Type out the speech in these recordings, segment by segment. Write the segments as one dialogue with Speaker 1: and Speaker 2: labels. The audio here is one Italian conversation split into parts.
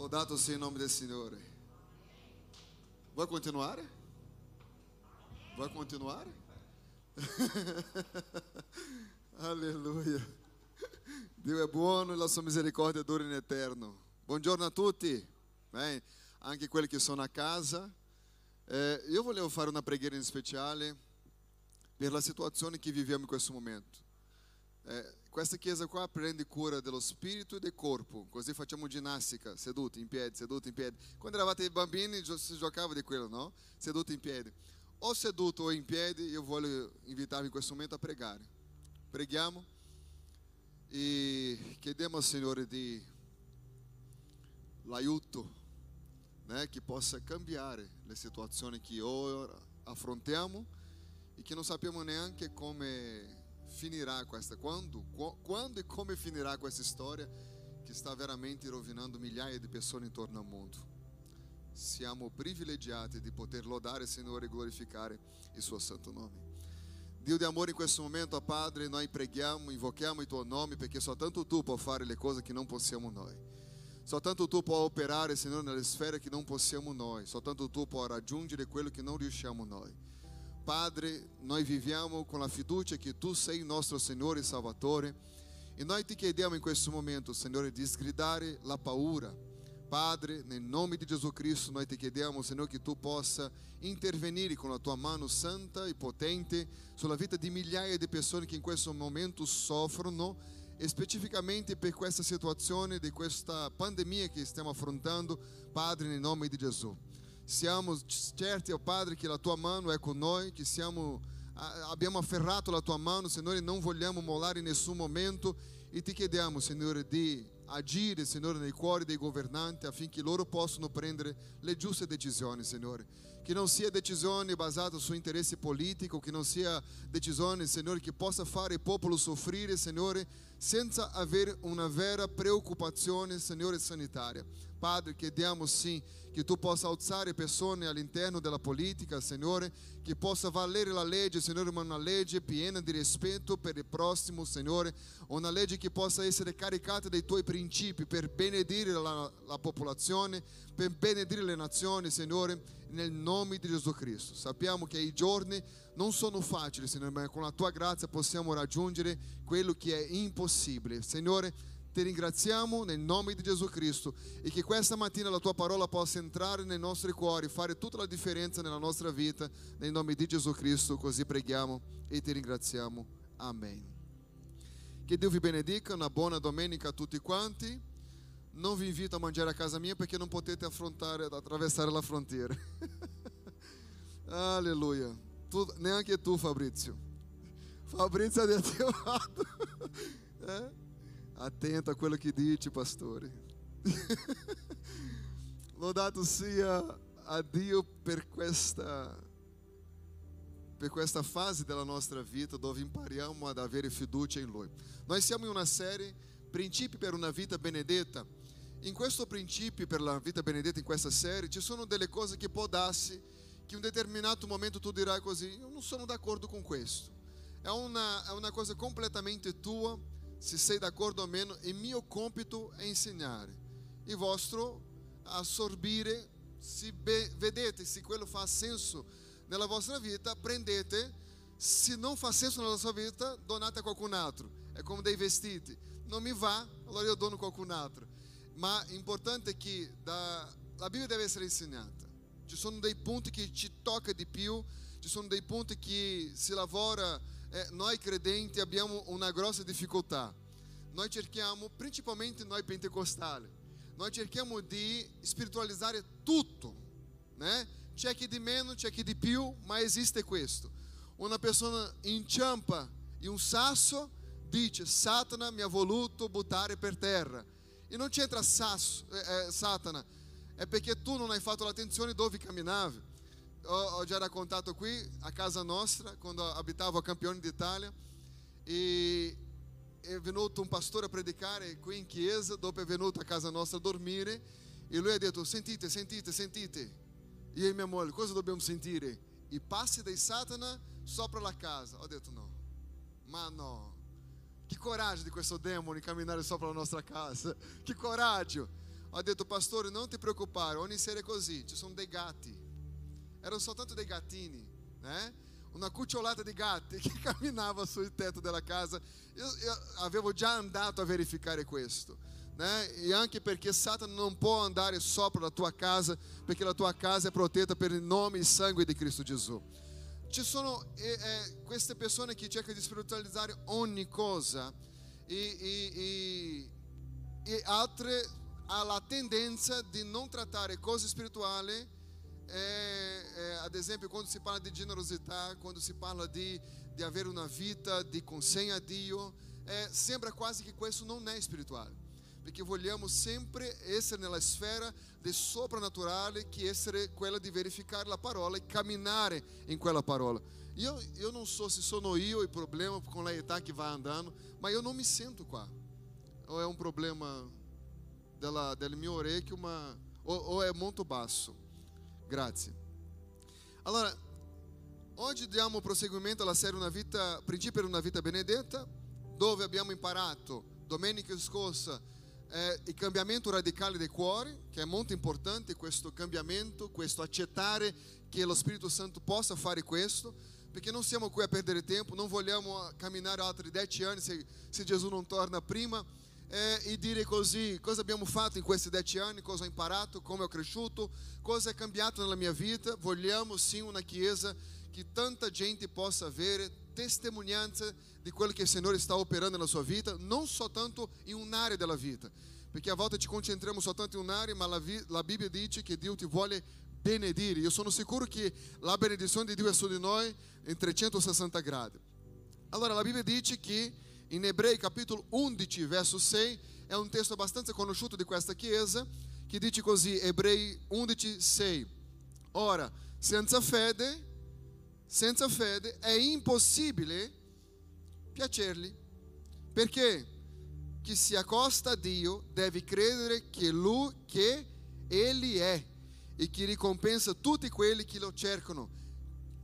Speaker 1: Lodato sia il nome del Signore. Vuoi continuare? Vuoi continuare? Alleluia. Dio è buono e la sua misericordia dura in eterno. Buongiorno a tutti, Bem, anche quelli che sono a casa. Eh, io volevo fare una preghiera in speciale per la situazione che viviamo in questo momento. Eh, questa chiesa qua prende cura dello spirito e del corpo, così facciamo ginnastica, seduti in piedi, seduti in piedi. Quando eravate bambini si giocava di quello, no? Seduti in piedi. O seduto o in piedi, io voglio invitarvi in questo momento a pregare. Preghiamo e chiediamo al Signore di l'aiuto né, che possa cambiare le situazioni che ora affrontiamo e che non sappiamo neanche come finirà questa, quando, quando e come finirà questa storia che sta veramente rovinando migliaia di persone intorno al mondo. Siamo privilegiati di poter lodare il Signore e glorificare il suo santo nome. Dio di amore, in questo momento, Padre, noi preghiamo, invochiamo il tuo nome perché soltanto tu puoi fare le cose che non possiamo noi. Soltanto tu puoi operare, Signore, nelle sfere che non possiamo noi. Soltanto tu puoi raggiungere quello che non riusciamo noi. Padre, noi viviamo con la fiducia che tu sei nostro Signore e Salvatore e noi ti chiediamo in questo momento, Signore, di sgridare la paura. Padre, nel nome di Gesù Cristo, noi ti chiediamo, Signore, che tu possa intervenire con la tua mano santa e potente sulla vita di migliaia di persone che in questo momento soffrono, specificamente per questa situazione di questa pandemia che stiamo affrontando, Padre, nel nome di Gesù. Siamo certi, oh Padre, che la tua mano è con noi, che siamo, abbiamo afferrato la tua mano, Signore, non vogliamo mollare in nessun momento e ti chiediamo, Signore, di agire, Signore, nei cuori dei governanti affinché loro possano prendere le giuste decisioni, Signore. Che non sia decisione basata su interesse politico, che non sia decisione, Signore, che possa fare il popolo soffrire, Signore, senza avere una vera preoccupazione, Signore, sanitaria. Padre, chiediamo sim che tu possa alzare persone all'interno della politica, Signore, che possa valere la legge, Signore, ma una legge piena di rispetto per il prossimo, Signore, una legge che possa essere caricata dei tuoi principi per benedire la, la popolazione, per benedire le nazioni, Signore, nel nome di Gesù Cristo. Sappiamo che i giorni non sono facili, Signore, ma con la tua grazia possiamo raggiungere quello che è impossibile. Signore, ti ringraziamo nel nome di Gesù Cristo e che questa mattina la tua parola possa entrare nei nostri cuori, fare tutta la differenza nella nostra vita, nel nome di Gesù Cristo, così preghiamo e ti ringraziamo. Amen. Che Dio vi benedica, una buona domenica a tutti quanti. Non vi invito a mangiare a casa mia perché non potete affrontare, attraversare la frontiera. Alleluia. Tu, neanche tu Fabrizio. Fabrizio è deattivato. eh? Attento a quello che dice, pastore. Lodato sia a Dio per questa, per questa fase della nostra vita dove impariamo ad avere fiducia in Lui. Noi siamo in una serie Principi per una vita benedetta. In questo principio per la vita benedetta, in questa serie, ci sono delle cose che può darsi che in un determinato momento tu dirai così, io non sono d'accordo con questo. È una, è una cosa completamente tua se sei d'accordo o meno, il mio compito è insegnare, il vostro assorbire, se vedete se quello fa senso nella vostra vita, prendete, se non fa senso nella sua vita, donate a qualcun altro. È come dei vestiti, non mi va, allora io dono a qualcun altro. Ma l'importante è che da, la Bibbia deve essere insegnata. Ci sono dei punti che ci tocca di più, ci sono dei punti che si lavora eh, noi credenti abbiamo una grossa difficoltà. Noi cerchiamo, principalmente noi pentecostali, noi cerchiamo di spiritualizzare tutto, né? C'è chi di meno, c'è chi di più, ma esiste questo. Una persona inciampa in un sasso, dice Satana mi ha voluto buttare per terra. E non c'entra sasso, eh, eh, Satana, è perché tu non hai fatto l'attenzione dove camminavi ho, già raccontato qui a casa nostra, quando abitavo a Campione d'Italia, e è venuto un pastore a predicare qui in chiesa, dopo è venuto a casa nostra a dormire, e lui ha detto, sentite, sentite, sentite. Io e mia moglie, cosa dobbiamo sentire? I passi di Satana sopra la casa. Ho detto no, ma no. Che coraggio di questo demone camminare sopra la nostra casa. Che coraggio. Ho detto, pastore, non ti preoccupare, ogni sera è così, ci sono dei gatti. Erano soltanto dei gattini, né? Una cucciolata di gatti che camminava sul tetto della casa. Io, io avevo già andato a verificare questo. Né? E anche perché Satana non può andare sopra la tua casa, perché la tua casa è protetta per il nome e il sangue di Cristo Gesù. Ci sono eh, eh, queste persone che cercano di spiritualizzare ogni cosa e, e, e, e altre hanno la tendenza di non trattare cose spirituali, eh, eh, ad esempio quando si parla di generosità, quando si parla di, di avere una vita di consegna a Dio, eh, sembra quasi che questo non è spirituale. perché vogliamo sempre essere nella sfera del soprannaturale che essere quella di verificare la parola e camminare in quella parola. Io, io non so se sono io il problema con la età che va andando, ma eu não me sento qua. Ou é um problema della, del mio orecchio, ma, o, o è molto basso. Grazie. Allora, oggi diamo proseguimento alla serie Una vita, Principi per una vita benedetta, dove abbiamo imparato domenica scorsa eh, il cambiamento radicale del cuore, che è molto importante questo cambiamento, questo accettare che lo Spirito Santo possa fare questo, perché non siamo qui a perdere tempo, non vogliamo camminare altri dieci anni se, se Gesù non torna prima eh, e dire così cosa abbiamo fatto in questi dieci anni, cosa ho imparato, come ho cresciuto, cosa è cambiato nella mia vita. Vogliamo sim una chiesa che tanta gente possa avere testimonianza di quello che il Signore sta operando nella sua vita, non soltanto in un'area della vita, perché a volte ci concentriamo soltanto in un'area, ma la, la Bibbia dice che Dio ti vuole benedire. Io sono sicuro che la benedizione di Dio è su di noi in 360 gradi. Allora la Bibbia dice che in Ebrei capitolo 11 verso 6 è un testo abbastanza conosciuto di questa chiesa che dice così, Ebrei 11, 6. Ora, senza fede, senza fede è impossibile piacergli, perché chi si accosta a Dio deve credere che Lui, che Egli è e che ricompensa tutti quelli che lo cercano.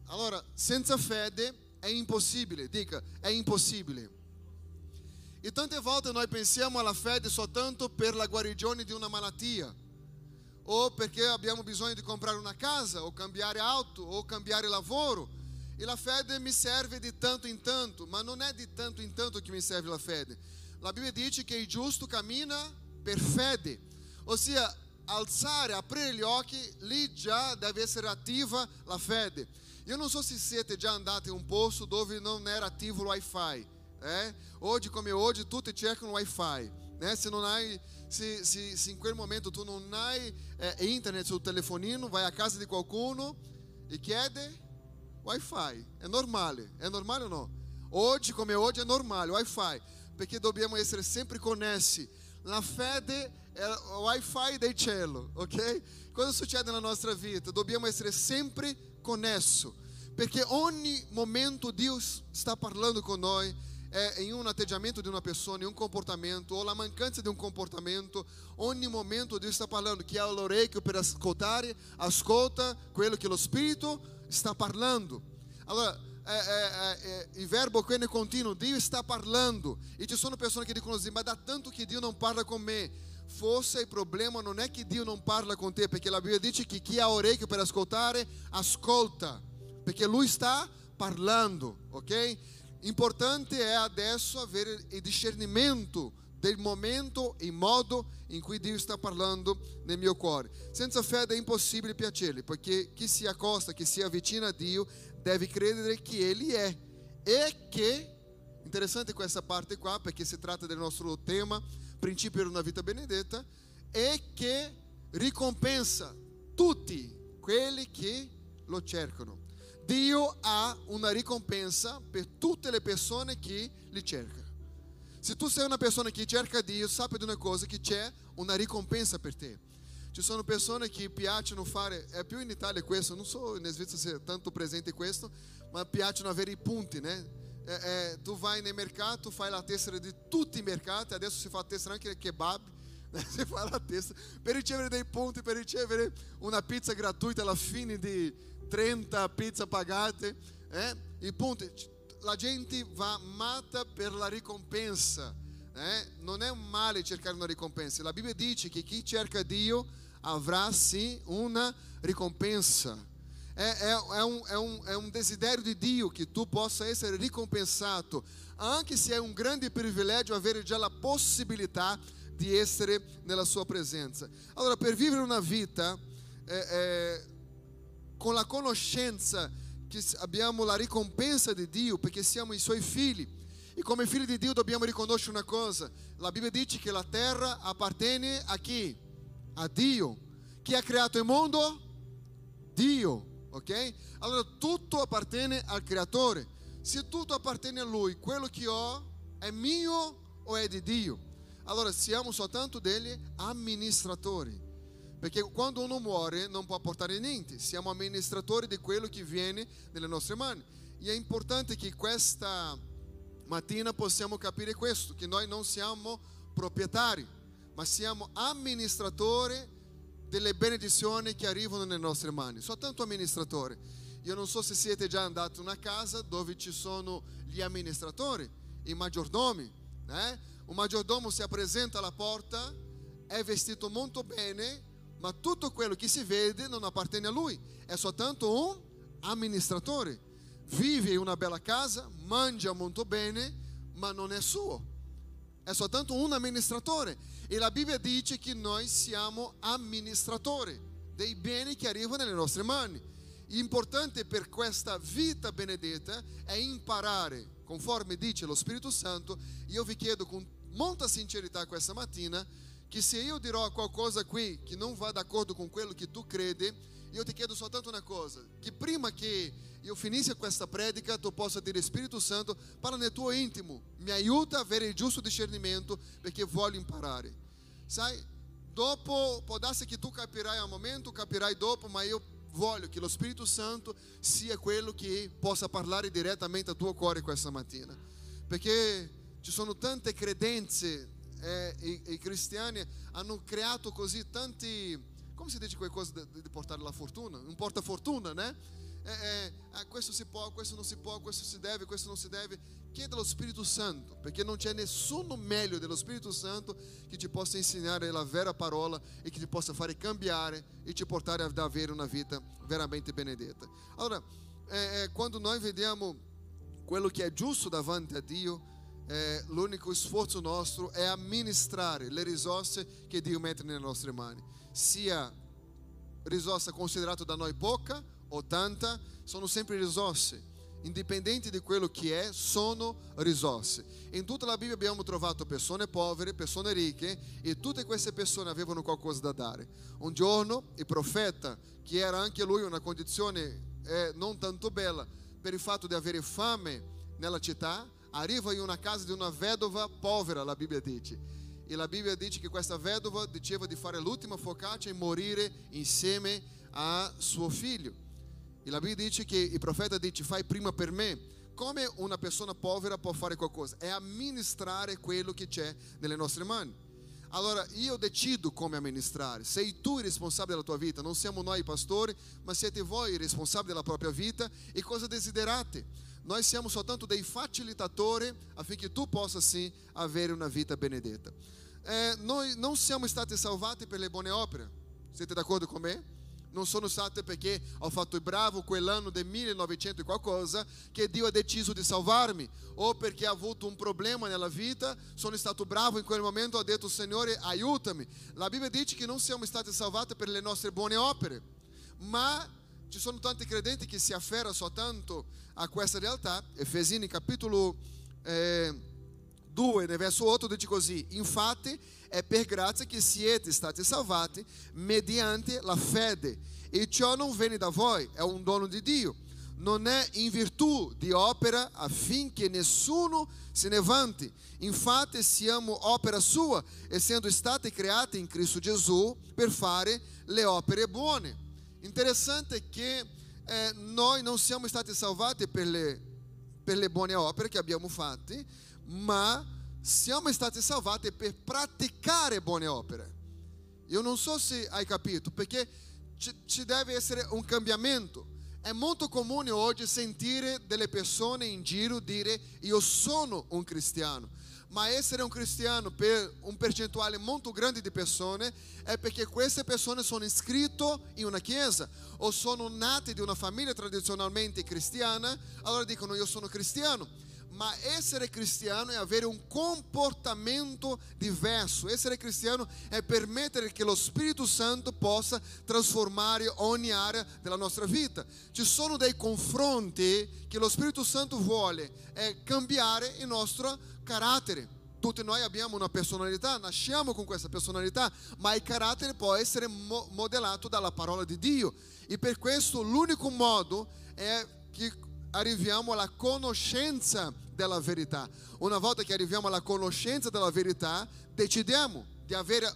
Speaker 1: Allora, senza fede è impossibile, dica, è impossibile. E tante volte noi pensiamo alla fede soltanto per la guarigione di una malattia, o perché abbiamo bisogno di comprare una casa, o cambiare auto, o cambiare lavoro. E la fede mi serve di tanto in tanto, ma non è di tanto in tanto che mi serve la fede. La Bibbia dice che il giusto cammina per fede, ossia alzare, aprire gli occhi, lì già deve essere attiva la fede. Io non so se siete già andati in un posto dove non era attivo wifi. Eh? Oggi come oggi cercano wifi. Né? Se, non hai, se, se, se in momento tu non hai eh, internet sul telefonino, vai a casa di qualcuno e chiede wifi. È normale, è normale o no? Oggi è normale, wifi, perché dobbiamo essere sempre connessi. È il wifi del cielo, ok? Cosa succede nella nostra vita? Dobbiamo essere sempre connessi, perché ogni momento Dio sta parlando con noi é em um atteggiamento de uma pessoa, em um comportamento, ou a mancança de um comportamento, ogni momento Deus está falando que ha l'orecchio per ascoltare, ascolta quello che lo Spirito sta parlando. Allora, é, é, é, il verbo qui è continuo, Dio sta parlando. E ci sono persone che dicono così, ma da tanto che Dio non parla con me. Forse il problema non è che Dio non parla con te, perché la Bibbia dice che chi ha orecchio per ascoltare, ascolta, perché Lui sta parlando, ok? Importante è adesso avere il discernimento del momento e modo in cui Dio sta parlando nel mio cuore. Senza fede è impossibile piacergli, perché chi si accosta, chi si avvicina a Dio, deve credere che Egli è e che, interessante questa parte qua, perché si tratta del nostro tema, principio per una vita benedetta, e che ricompensa tutti quelli che lo cercano. Dio ha una ricompensa per tutte le persone che li cercano. Se tu sei una persona che cerca Dio, sappi di una cosa, che c'è una ricompensa per te. Ci sono persone che piacciono fare, è più in Italia questo, non so in Svizzera se è tanto presente questo, ma piacciono avere i punti, né? É, é, tu vai nel mercato, fai la tessera di tutti i mercati, adesso si fa tessera anche kebab, né? si fa la tessera per ricevere dei punti, per ricevere una pizza gratuita alla fine di 30 pizze pagate, eh? il punto, la gente va matta per la ricompensa, eh, non è un male cercare una ricompensa. La Bibbia dice che chi cerca Dio avrà un, è, un, è un desiderio di Dio che tu possa essere ricompensato, anche se è un grande privilegio avere già la possibilità di essere nella sua presenza. Allora, per vivere una vita eh, eh, con la conoscenza che abbiamo la ricompensa di Dio, perché siamo i suoi figli, e come figli di Dio dobbiamo riconoscere una cosa: la Bibbia dice che la terra appartiene a chi? A Dio. Chi ha creato il mondo? Dio ok? Allora tutto appartiene al creatore. Se tutto appartiene a lui, quello che ho è mio o è di Dio? Allora siamo soltanto degli amministratori. Perché quando uno muore non può portare niente, siamo amministratori di quello che viene nelle nostre mani. E è importante che questa mattina possiamo capire questo, che noi non siamo proprietari, ma siamo amministratori delle benedizioni che arrivano nelle nostre mani, soltanto amministratore. Io non so se siete già andati in una casa dove ci sono gli amministratori, i maggiordomi. Eh? Un maggiordomo si presenta alla porta, è vestito molto bene, ma tutto quello che si vede non appartiene a lui, è soltanto un amministratore. Vive in una bella casa, mangia molto bene, ma non è suo è soltanto un amministratore. E la Bibbia dice che noi siamo amministratori dei beni che arrivano nelle nostre mani. L'importante per questa vita benedetta è imparare, conforme dice lo Spirito Santo. Io vi chiedo con molta sincerità questa mattina che se io dirò qualcosa qui che non va d'accordo con quello che tu credi, io ti chiedo soltanto una cosa, che prima che io finisca questa predica, tu possa dire Spirito Santo, parla nel tuo intimo, mi aiuta a avere il giusto discernimento perché voglio imparare. Sai, dopo, può darsi che tu capirai al momento, capirai dopo, ma io voglio che lo Spirito Santo sia quello che possa parlare direttamente al tuo cuore questa mattina. Perché ci sono tante credenze eh, i, i cristiani hanno creato così tanti, come si dice qualcosa di, di portare la fortuna? Un portafortuna, né? é, ah, questo si può, questo non si può, questo si deve, questo non si deve. Chiede allo Spirito Santo, perché non c'è nessuno meglio dello Spirito Santo che ti possa insegnare la vera parola e che ti possa fare cambiare e ti portare ad avere una vita veramente benedetta. Allora, é, é, quando noi vediamo quello che è giusto davanti a Dio, é, l'unico sforzo nostro è amministrare le risorse che Dio mette nelle nostre mani, sia risorsa considerata da noi poca 80 sono sempre risorse. Indipendente di quello che è, sono risorse. In tutta la Bibbia abbiamo trovato persone povere, persone ricche e tutte queste persone avevano qualcosa da dare. Un giorno il profeta, che era anche lui in una condizione eh, non tanto bella per il fatto di avere fame nella città, arriva in una casa di una vedova povera, la Bibbia dice. E la Bibbia dice che questa vedova diceva di fare l'ultima focaccia e morire insieme a suo figlio. E la Bibbia dice che il profeta dice fai prima per me. Come una persona povera può fare qualcosa? È amministrare quello che c'è nelle nostre mani. Allora io decido come amministrare. Sei tu il responsabile della tua vita, non siamo noi pastori, ma siete voi i responsabili della propria vita e cosa desiderate. Noi siamo soltanto dei facilitatori affinché tu possa sim avere una vita benedetta. Eh, noi non siamo stati salvati per le buone opere. Siete d'accordo con me? non sono state perché ho fatto il bravo quell'anno del 1900 e qualcosa che Dio ha deciso di salvarmi o perché ho avuto un problema nella vita, sono stato bravo in quel momento, ho detto Signore aiutami. La Bibbia dice che non siamo stati salvati per le nostre buone opere, ma ci sono tanti credenti che si afferrano soltanto a questa realtà. Efesini capitolo eh, 2, nel verso 8 dice così, infatti è per grazia che siete stati salvati mediante la fede. E ciò non viene da voi, è un dono di Dio. Non è in virtù di opera affinché nessuno se ne vanti. Infatti siamo opera sua, essendo stati creati in Cristo Gesù per fare le opere buone. Interessante che eh, noi non siamo stati salvati per le, per le buone opere che abbiamo fatte, ma siamo stati salvati per praticare buone opere. Io non so se hai capito, perché ci deve essere un cambiamento. È molto comune oggi sentire delle persone in giro dire io sono un cristiano. Ma essere un cristiano per un percentuale molto grande di persone è perché queste persone sono iscritte in una chiesa o sono nate di una famiglia tradizionalmente cristiana, allora dicono io sono cristiano. Ma essere cristiano è avere un comportamento diverso. Essere cristiano è permettere che lo Spirito Santo possa trasformare ogni area della nostra vita. Ci sono dei confronti che lo Spirito Santo vuole è cambiare il nostro carattere. Tutti noi abbiamo una personalità, nasciamo con questa personalità, ma il carattere può essere mo- modellato dalla parola di Dio. E per questo l'unico modo è che arriviamo alla conoscenza della verità. Una volta che arriviamo alla conoscenza della verità, decidiamo di avere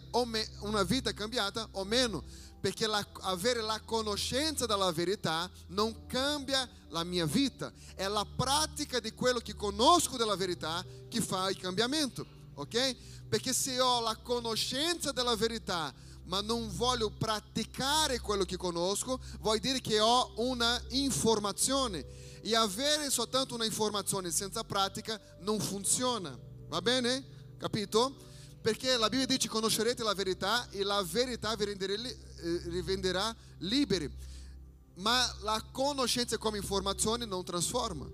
Speaker 1: una vita cambiata o meno, perché la, avere la conoscenza della verità non cambia la mia vita, è la pratica di quello che conosco della verità che fa il cambiamento, ok? Perché se ho la conoscenza della verità, ma non voglio praticare quello che conosco, vuol dire che ho una informazione e avere soltanto una informazione senza pratica non funziona. Va bene? Capito? Perché la Bibbia dice conoscerete la verità e la verità vi eh, renderà liberi. Ma la conoscenza come informazione non trasforma.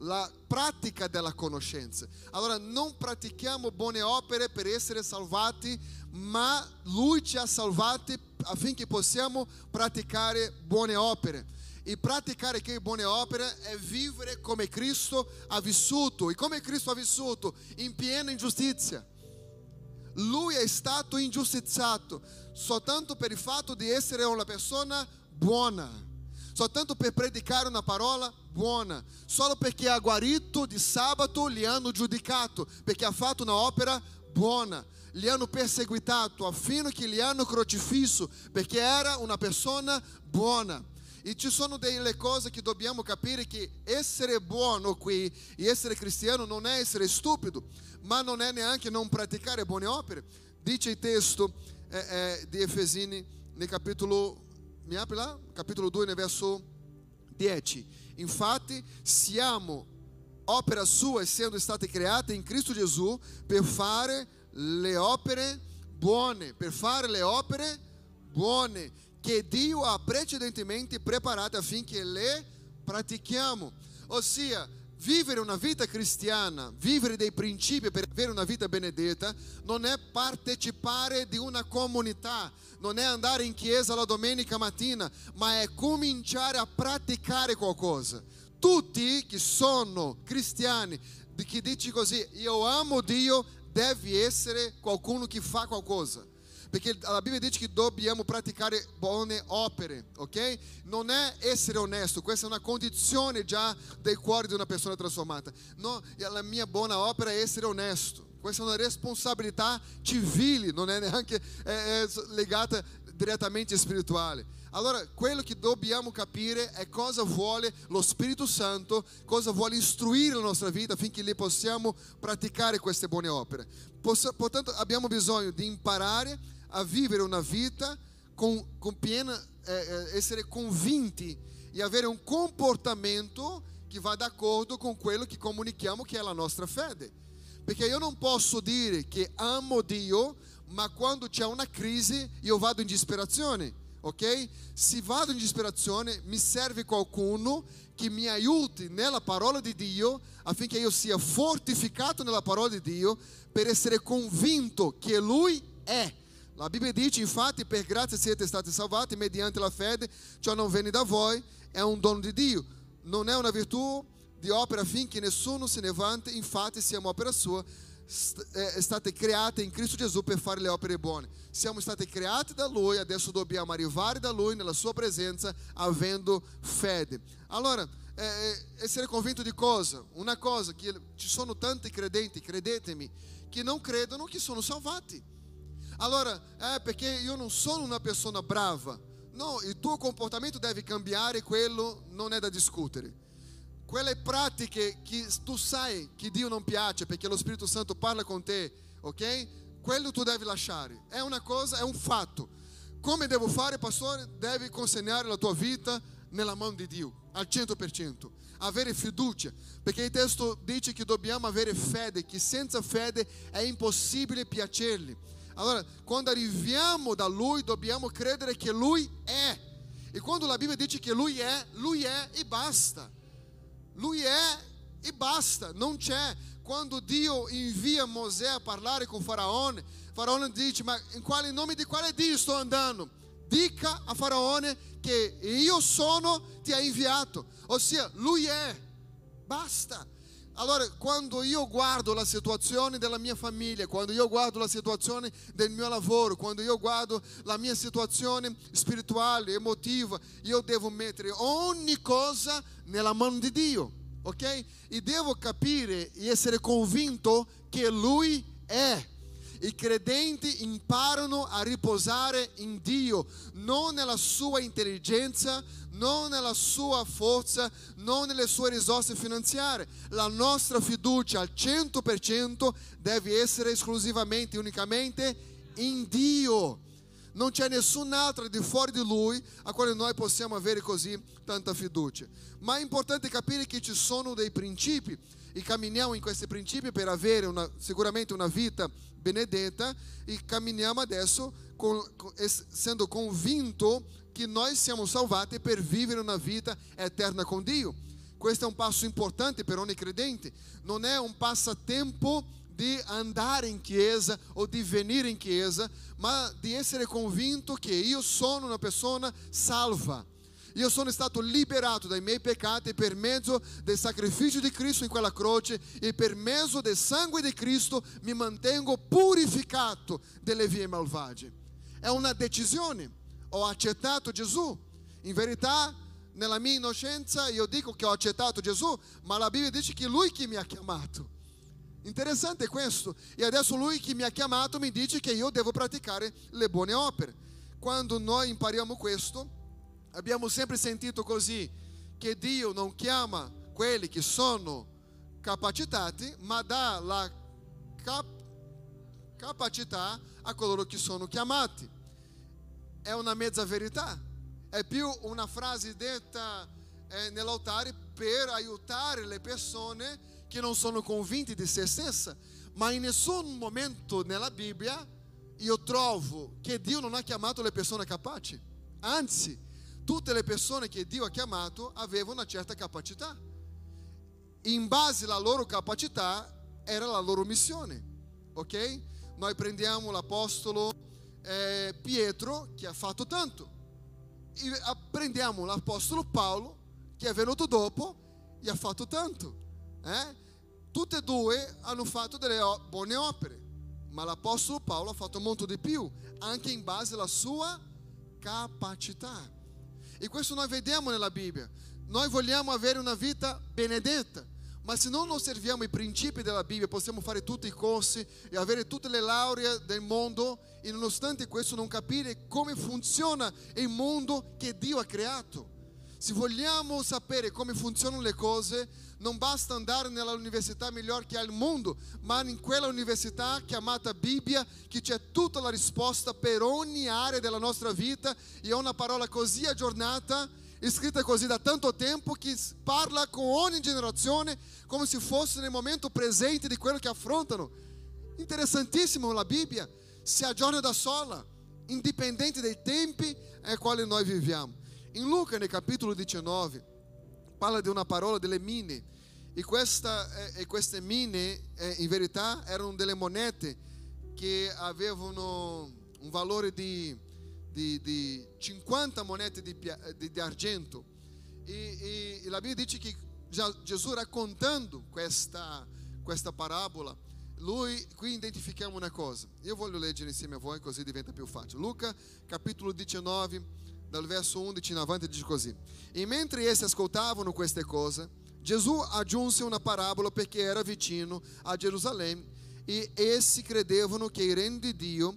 Speaker 1: La pratica della conoscenza. Allora non pratichiamo buone opere per essere salvati, ma Lui ci ha salvati affinché possiamo praticare buone opere. E praticare che buone opere è vivere come Cristo ha vissuto. E come Cristo ha vissuto? In piena ingiustizia. Lui è stato ingiustiziato soltanto per il fatto di essere una persona buona, soltanto per predicare una parola buona, solo perché ha guarito di sabato gli hanno giudicato, perché ha fatto una opera buona. Gli hanno perseguitato affino che gli hanno crocifisso, perché era una persona buona. E ci sono delle cose che dobbiamo capire che essere buono qui e essere cristiano non è essere stupido, ma non è neanche non praticare buone opere. Dice il testo eh, eh, di Efesini nel capitolo, mi apri là? Capitolo 2 nel verso 10. Infatti siamo opera sua essendo state create in Cristo Gesù per fare le opere buone, per fare le opere buone che Dio ha precedentemente preparate affinché le pratichiamo. Ossia, vivere una vita cristiana, vivere dei principi per avere una vita benedetta, non è partecipare di una comunità, non è andare in chiesa la domenica mattina, ma è cominciare a praticare qualcosa. Tutti che sono cristiani, che dici così, io amo Dio, devi essere qualcuno che fa qualcosa perché la Bibbia dice che dobbiamo praticare buone opere, ok? Non è essere onesto, questa è una condizione già del cuore di una persona trasformata. No, la mia buona opera è essere onesto. Questa è una responsabilità civile, non è neanche è, è legata direttamente spirituale. Allora, quello che dobbiamo capire è cosa vuole lo Spirito Santo, cosa vuole istruire la nostra vita affinché lì possiamo praticare queste buone opere. Portanto, abbiamo bisogno di imparare a vivere una vita con, con piena, eh, eh, essere convinti e avere un comportamento che va d'accordo con quello che comunichiamo che è la nostra fede. Perché io non posso dire che amo Dio, ma quando c'è una crisi io vado in disperazione, ok? Se vado in disperazione mi serve qualcuno che mi aiuti nella parola di Dio affinché io sia fortificato nella parola di Dio per essere convinto che Lui è La Bibbia dice, infatti, per grazia siete stati salvati mediante la fede, ciò non viene da voi, è un dono di Dio. Non è una virtù di opera affinché nessuno si ne vanti, infatti siamo opera sua, eh, state create in Cristo Gesù per fare le opere buone. Siamo stati creati da Lui, adesso dobbiamo arrivare da Lui nella sua presenza avendo fede. Allora, eh, essere convinto di cosa? Una cosa, che ci sono tanti credenti, credetemi, che non credono che sono salvati. Allora, é perché io non sono una persona brava. No, il tuo comportamento deve cambiare, quello non è da discutere. Quelle pratiche che tu sai che Dio non piace perché lo Spirito Santo parla con te, ok? Quello tu devi lasciare. È una cosa, è un fatto. Come devo fare, pastore? Devi consegnare la tua vita nella mano di Dio, al 100%. Avere fiducia, perché il testo dice che dobbiamo avere fede, che senza fede è impossibile piacergli. Allora, quando arriviamo da Lui, dobbiamo credere che Lui è. E quando la Bibbia dice che Lui è, Lui è e basta. Lui è e basta, non c'è. Quando Dio invia Mosè a parlare con Faraone, Faraone dice: Ma in quale nome di quale Dio sto andando? Dica a Faraone che io sono ti ha inviato. Ossia, lui è. Basta. Allora, quando io guardo la situazione della mia famiglia, quando io guardo la situazione del mio lavoro, quando io guardo la mia situazione spirituale, emotiva, io devo mettere ogni cosa nella mano di Dio, ok? E devo capire e essere convinto che Lui è. I credenti imparano a riposare in Dio, non nella sua intelligenza, non nella sua forza, non nelle sue risorse finanziarie. La nostra fiducia al 100% deve essere esclusivamente, unicamente in Dio. Non c'è nessun'altra di fuori di Lui a quale noi possiamo avere così tanta fiducia. Ma è importante capire che ci sono dei principi e camminiamo in questi principi per avere una, sicuramente una vita benedetta e camminiamo adesso con, con, essendo convinto che nós siamo salvati per vivere una vita eterna con Dio. Questo è un passo importante per ogni credente, non è un passatempo di andare in chiesa o di venire in chiesa, ma di essere convinto che io sono una persona salva. Io sono stato liberato dai miei peccati per mezzo del sacrificio di Cristo in quella croce e per mezzo del sangue di Cristo mi mantengo purificato dalle vie malvagie. È una decisione. Ho accettato Gesù. In verità, nella mia innocenza, io dico che ho accettato Gesù, ma la Bibbia dice che Lui che mi ha chiamato. Interessante questo. E adesso Lui che mi ha chiamato mi dice che io devo praticare le buone opere. Quando noi impariamo questo, abbiamo sempre sentito così, che Dio non chiama quelli che sono capacitati, ma dà la cap- capacità a coloro che sono chiamati. È una mezza verità, è più una frase detta eh, nell'altare per aiutare le persone che non sono convinte di se stesse, ma in nessun momento nella Bibbia io trovo che Dio non ha chiamato le persone capaci, anzi, tutte le persone che Dio ha chiamato avevano una certa capacità. In base alla loro capacità era la loro missione. Ok? Noi prendiamo l'apostolo eh, Pietro che ha fatto tanto. E prendiamo l'apostolo Paolo che è venuto dopo e ha fatto tanto. Eh? Tutte e due hanno fatto delle buone opere, ma l'apostolo Paolo ha fatto molto di più, anche in base alla sua capacità. E questo noi vediamo nella Bibbia. Noi vogliamo avere una vita benedetta, ma se non osserviamo i principi della Bibbia, possiamo fare tutti i corsi e avere tutte le lauree del mondo e nonostante questo non capire come funziona il mondo che Dio ha creato. Se vogliamo sapere come funzionano le cose, non basta andare nella università migliore che ha il mondo, ma in quella università chiamata Bibbia, che c'è tutta la risposta per ogni area della nostra vita e è una parola così aggiornata, scritta così da tanto tempo, che parla con ogni generazione come se fosse nel momento presente di quello che affrontano. Interessantissimo la Bibbia, si aggiorna da sola, indipendente dai tempi ai quali noi viviamo. In Luca, nel capitolo 19, parla di una parola delle mine. E, questa, e queste mine eh, in verità erano delle monete che avevano un valore di, di, di 50 monete di, di, di argento. E, e, e, la Bibbia dice che Gesù raccontando questa, questa parabola lui, qui identifichiamo una cosa. Io voglio leggere insieme a voi così diventa più facile. Luca capitolo 19 dal verso 11 in avanti dice così: E mentre essi ascoltavano queste cose, Gesù aggiunse una parabola perché era vicino a Gerusalemme e essi credevano che il regno di Dio,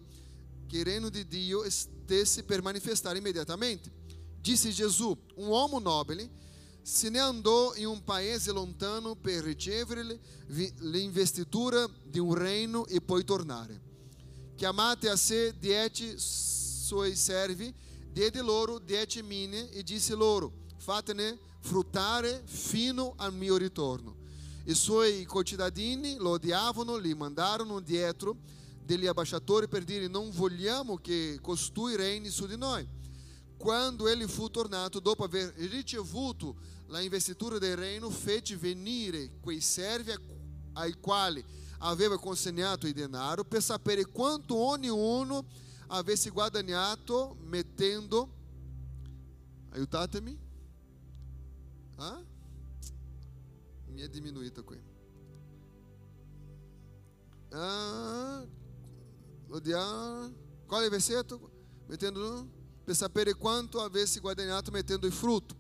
Speaker 1: che il regno di Dio stesse per manifestare immediatamente. Disse Gesù: Um uomo nobile se ne andò in un paese lontano per ricevere l'investitura di un reino e poi tornare. Chiamate a sé dieci suoi servi diede loro dieci mine e disse loro: fatene fruttare fino al mio ritorno. I suoi concittadini lo odiavano, li mandarono dietro degli ambasciatori per dire non vogliamo che costui regni su di noi. Quando ele fu tornato, dopo aver ricevuto la investitura del reino, fece venire quei servi ai quali aveva consegnato il denaro per sapere quanto ognuno avesse guadagnato mettendo aiutatemi ah? mi è diminuito qui ah, è il versetto? mettendo per sapere quanto avesse guadagnato mettendo il frutto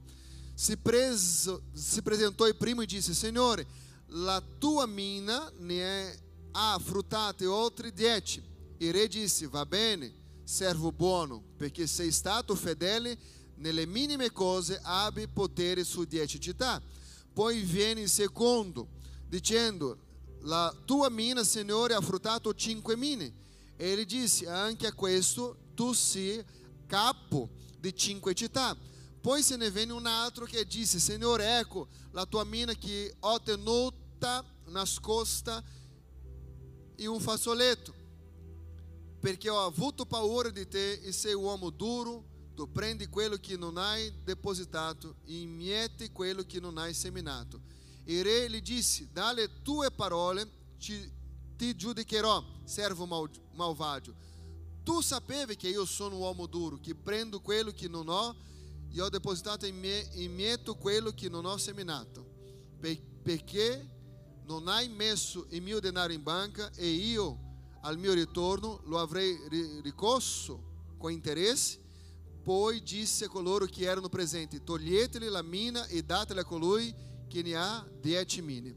Speaker 1: si, preso, si apresentou il primo e disse Signore la tua mina ne è, ha fruttate oltre dieci. Il re disse, va bene, servo buono, perché sei stato fedele nelle minime cose, abbi potere su dieci città. Poi viene il secondo, dicendo, la tua mina, Signore, ha frutato cinque mine. E ele disse, anche a questo tu sei capo di cinque città. Poi se ne venne un altro che disse, Signore, ecco la tua mina che ho tenuto porta nascosta in un fazzoletto, perché ho avuto paura di te e sei uomo duro, tu prendi quello che non hai depositato e immieti quello che non hai seminato. Il re gli disse, dalle tue parole ti, ti giudicherò, servo mal. Tu sapevi che io sono un uomo duro, che prendo quello che non ho e ho depositato e imieto quello che non ho seminato. Perché non hai messo il mio denaro in banca e io al mio ritorno lo avrei ricorso con interesse? Poi disse a coloro che erano presenti: Toglietele la mina e datela a colui che ne ha dieci mine.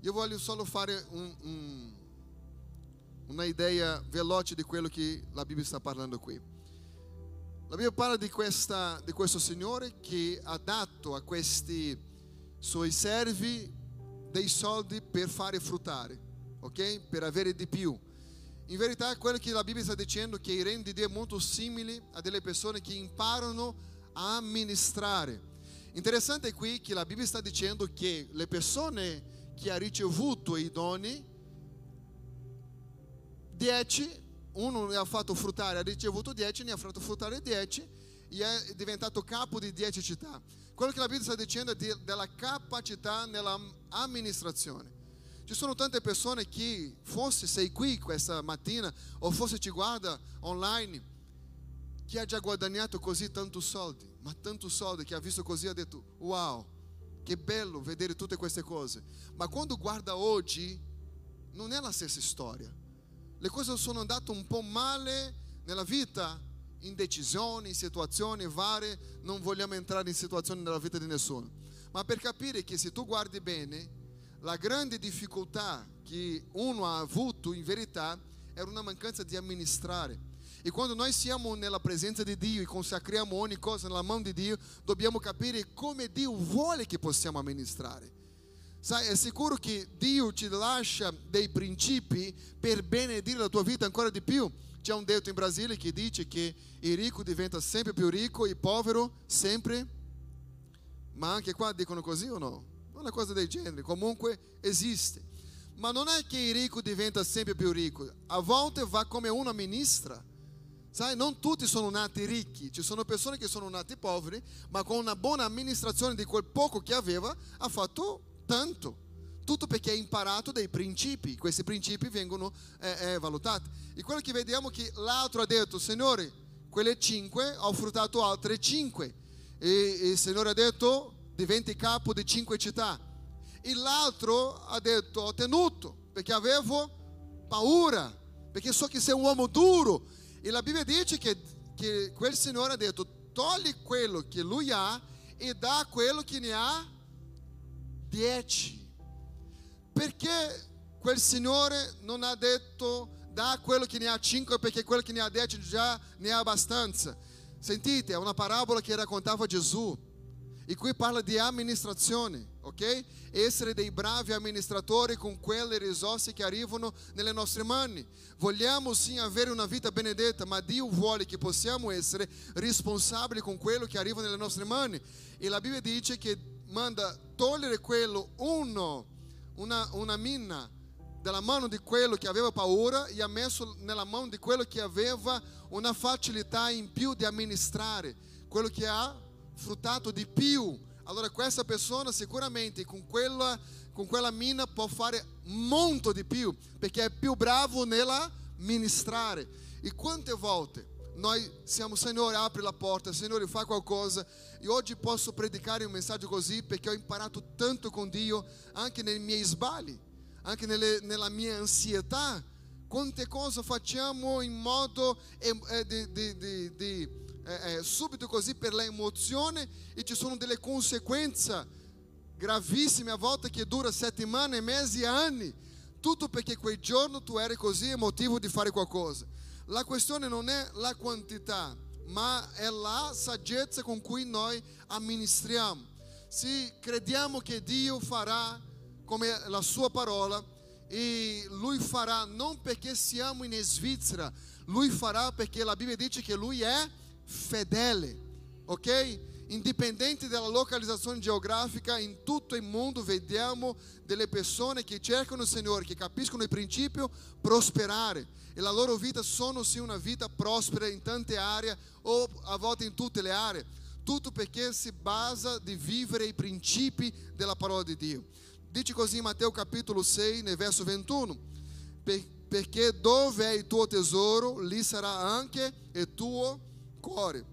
Speaker 1: Io voglio solo fare un, un, una idea veloce di quello che la Bibbia sta parlando qui. La Bibbia parla di, questa, di questo Signore che ha dato a questi suoi servi dei soldi per fare fruttare, ok? Per avere di più. In verità quello che la Bibbia sta dicendo è che il regno di Dio è molto simile a delle persone che imparano a amministrare. Interessante qui che la Bibbia sta dicendo che le persone che hanno ricevuto i doni, 10, uno ne ha fatto fruttare, ha ricevuto 10, ne ha fatto fruttare 10 e è diventato capo di 10 città. Quello che la Bibbia sta dicendo è della capacità nell'amministrazione. Ci sono tante persone che forse sei qui questa mattina o forse ci guarda online che ha già guadagnato così tanto soldi, ma tanto soldi che ha visto così ha detto wow, che bello vedere tutte queste cose. Ma quando guarda oggi non è la stessa storia. Le cose sono andate un po' male nella vita in decisioni, in situazioni varie, non vogliamo entrare in situazioni nella vita di nessuno, ma per capire che se tu guardi bene, la grande difficoltà che uno ha avuto in verità era una mancanza di amministrare. E quando noi siamo nella presenza di Dio e consacriamo ogni cosa nella mano di Dio, dobbiamo capire come Dio vuole che possiamo amministrare. Sai, è sicuro che Dio ci lascia dei principi per benedire la tua vita ancora di più. C'è un detto in Brasile che dice che il ricco diventa sempre più ricco e il povero sempre. Ma anche qua dicono così o no? Una cosa del genere, comunque esiste. Ma non è che il ricco diventa sempre più ricco, a volte va come uno amministra. Sai, non tutti sono nati ricchi, ci sono persone che sono nati poveri, ma con una buona amministrazione di quel poco che aveva ha fatto tanto. Tutto perché ha imparato dei principi, questi principi vengono eh, eh, valutati. E quello che vediamo è che l'altro ha detto, Signore, quelle cinque ho fruttato altre cinque. E, e il Signore ha detto, diventi capo di cinque città. E l'altro ha detto, ho tenuto, perché avevo paura, perché so che sei un uomo duro. E la Bibbia dice che, che quel Signore ha detto, togli quello che lui ha e dà quello che ne ha dieci. Perché quel Signore non ha detto dà quello che ne ha cinque perché quello che ne ha dieci già ne ha abbastanza? Sentite, è una parabola che raccontava Gesù e qui parla di amministrazione. ok? Essere dei bravi amministratori con quelle risorse che arrivano nelle nostre mani. Vogliamo sim avere una vita benedetta, ma Dio vuole che possiamo essere responsabili con quello che arriva nelle nostre mani. E la Bibbia dice che manda togliere quello uno, una, una mina dalla mano di quello che aveva paura e ha messo nella mano di quello che aveva una facilità in più di amministrare, quello che ha fruttato di più. Allora questa persona sicuramente con quella, con quella mina può fare molto di più, perché è più bravo nella ministrare. E quante volte noi siamo, Signore, apri la porta, Signore, fa qualcosa. E oggi posso predicare un messaggio così perché ho imparato tanto con Dio, anche nei miei sbagli, anche nelle, nella mia ansietà. Quante cose facciamo in modo eh, eh, di, di, di, di eh, subito così per l'emozione e ci sono delle conseguenze gravissime a volte che dura settimane, mesi e anni. Tutto perché quel giorno tu eri così emotivo di fare qualcosa. La questione non è la quantità, ma è la saggezza con cui noi amministriamo. Se crediamo che Dio farà come la sua parola, e Lui farà non perché siamo in Svizzera, Lui farà perché la Bibbia dice che Lui è fedele, ok? Indipendente dalla localizzazione geografica, in tutto il mondo vediamo delle persone che cercano il Signore, che capiscono il principio prosperare e la loro vita sono sì una vita prospera in tante aree o a volte in tutte le aree, tutto perché si basa di vivere i principi della parola di Dio. Dice così in Matteo capitolo 6, nel verso 21, perché dove è il tuo tesoro, lì sarà anche il tuo cuore.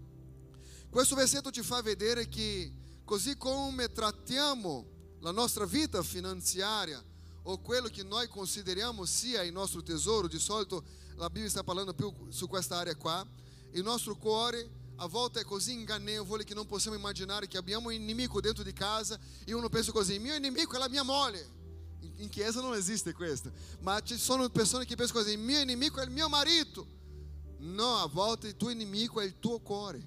Speaker 1: Questo versetto ci fa vedere che così come trattiamo la nostra vita finanziaria o quello che noi consideriamo sia il nostro tesouro, di solito la Bibbia sta parlando più su questa area qua, il nostro cuore a volte è così ingannevole che non possiamo immaginare che abbiamo un nemico dentro di casa e uno pensa così, il mio nemico è la mia moglie. In chiesa non esiste questo, ma ci sono persone che pensano così, il mio nemico è il mio marito. No, a volte il tuo nemico è il tuo cuore,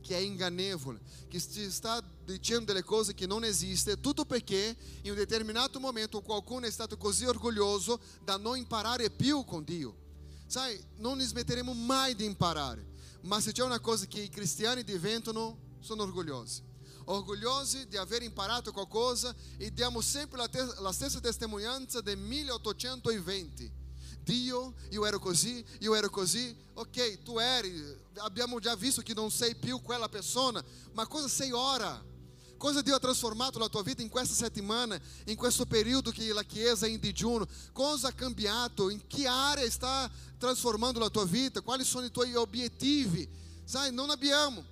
Speaker 1: che è ingannevole, che ti sta dicendo delle cose che non esistono, tutto perché in un determinato momento qualcuno è stato così orgoglioso da non imparare più con Dio. Sai, non smetteremo mai di imparare, ma se c'è una cosa che i cristiani diventano, sono orgogliosi. Orgogliosi di aver imparato qualcosa e diamo sempre la, te- la stessa testimonianza del 1820. Dio, io ero così, io ero così. Ok, tu eri, abbiamo già visto che non sei più quella persona, ma cosa sei ora? Cosa Dio ha trasformato la tua vita in questa settimana, in questo periodo che la Chiesa è in digiuno? Cosa ha cambiato? In che area sta trasformando la tua vita? Quali sono i tuoi obiettivi? Sai, non abbiamo.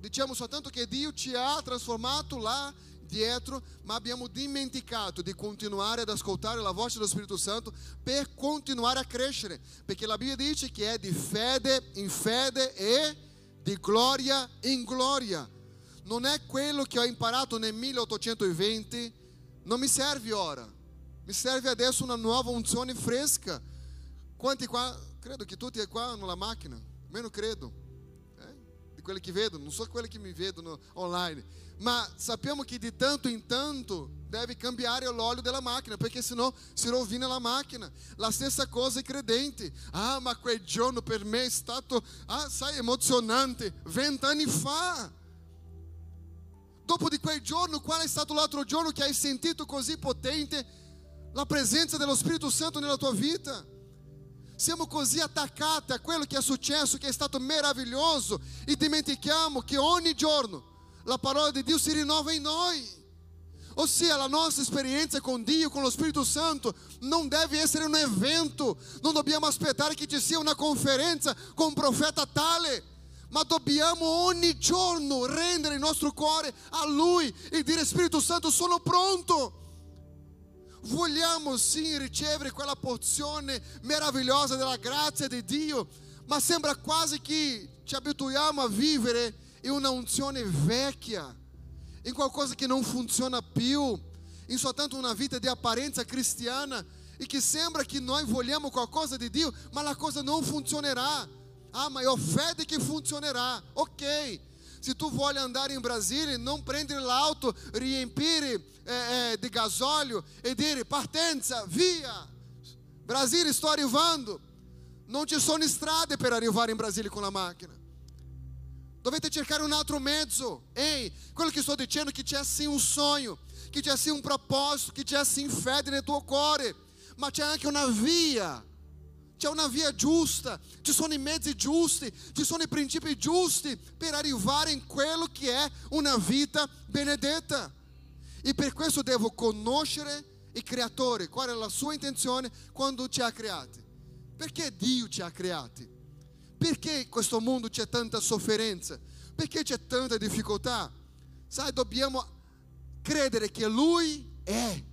Speaker 1: Diciamo soltanto che Dio ti ha trasformato là dietro, ma abbiamo dimenticato di continuare ad ascoltare la voce dello Spirito Santo per continuare a crescere, perché la Bibbia dice che è di fede in fede e di gloria in gloria non è quello che ho imparato nel 1820, non mi serve ora. Mi serve adesso una nuova unzione fresca. Quanti qua, credo che tutti qua la macchina, meno credo, eh? di quelli che vedono, non so quelli che mi vedono online, ma sappiamo che di tanto in tanto deve cambiare l'olio della macchina, perché senão si rovina la macchina. La stessa cosa i credenti. Ah, ma quel giorno per me è stato, ah, sai, emozionante, vent'anni fa. Dopo di quel giorno, qual è stato l'altro giorno che hai sentito così potente la presenza dello Spirito Santo nella tua vita? Siamo così attaccati a quello che è successo, che è stato meraviglioso, e dimentichiamo che ogni giorno la parola di Dio si rinnova in noi. Ossia, la nostra esperienza con Dio, con lo Spirito Santo, non deve essere un evento, non dobbiamo aspettare che ci sia una conferenza con un profeta tale ma dobbiamo ogni giorno rendere il nostro cuore a Lui e dire Spirito Santo sono pronto. Vogliamo sì ricevere quella porzione meravigliosa della grazia di Dio, ma sembra quasi che ci abituiamo a vivere in una unzione vecchia, in qualcosa che non funziona più, in soltanto una vita di apparenza cristiana e che sembra che noi vogliamo qualcosa di Dio, ma la cosa non funzionerà. Ah, ma ho fede che funzionerà. Ok. Se tu vuoi andare in Brasile, non prendere l'auto, riempire eh, eh, e dire partenza, via. Brasile, sto arrivando. Non ci sono strade per arrivare in Brasile con la macchina. Dovete cercare un altro mezzo. Ei, quello che sto dicendo è che c'è sì un sogno, che c'è sì un proposito, che c'è sì fede nel tuo cuore, ma c'è anche una via. C'è una via giusta, ci sono i mezzi giusti, ci sono i principi giusti per arrivare in quello che è una vita benedetta. E per questo devo conoscere il creatore, qual è la sua intenzione quando ci ha creati. Perché Dio ci ha creati? Perché in questo mondo c'è tanta sofferenza? Perché c'è tanta difficoltà? Sai, dobbiamo credere che Lui è.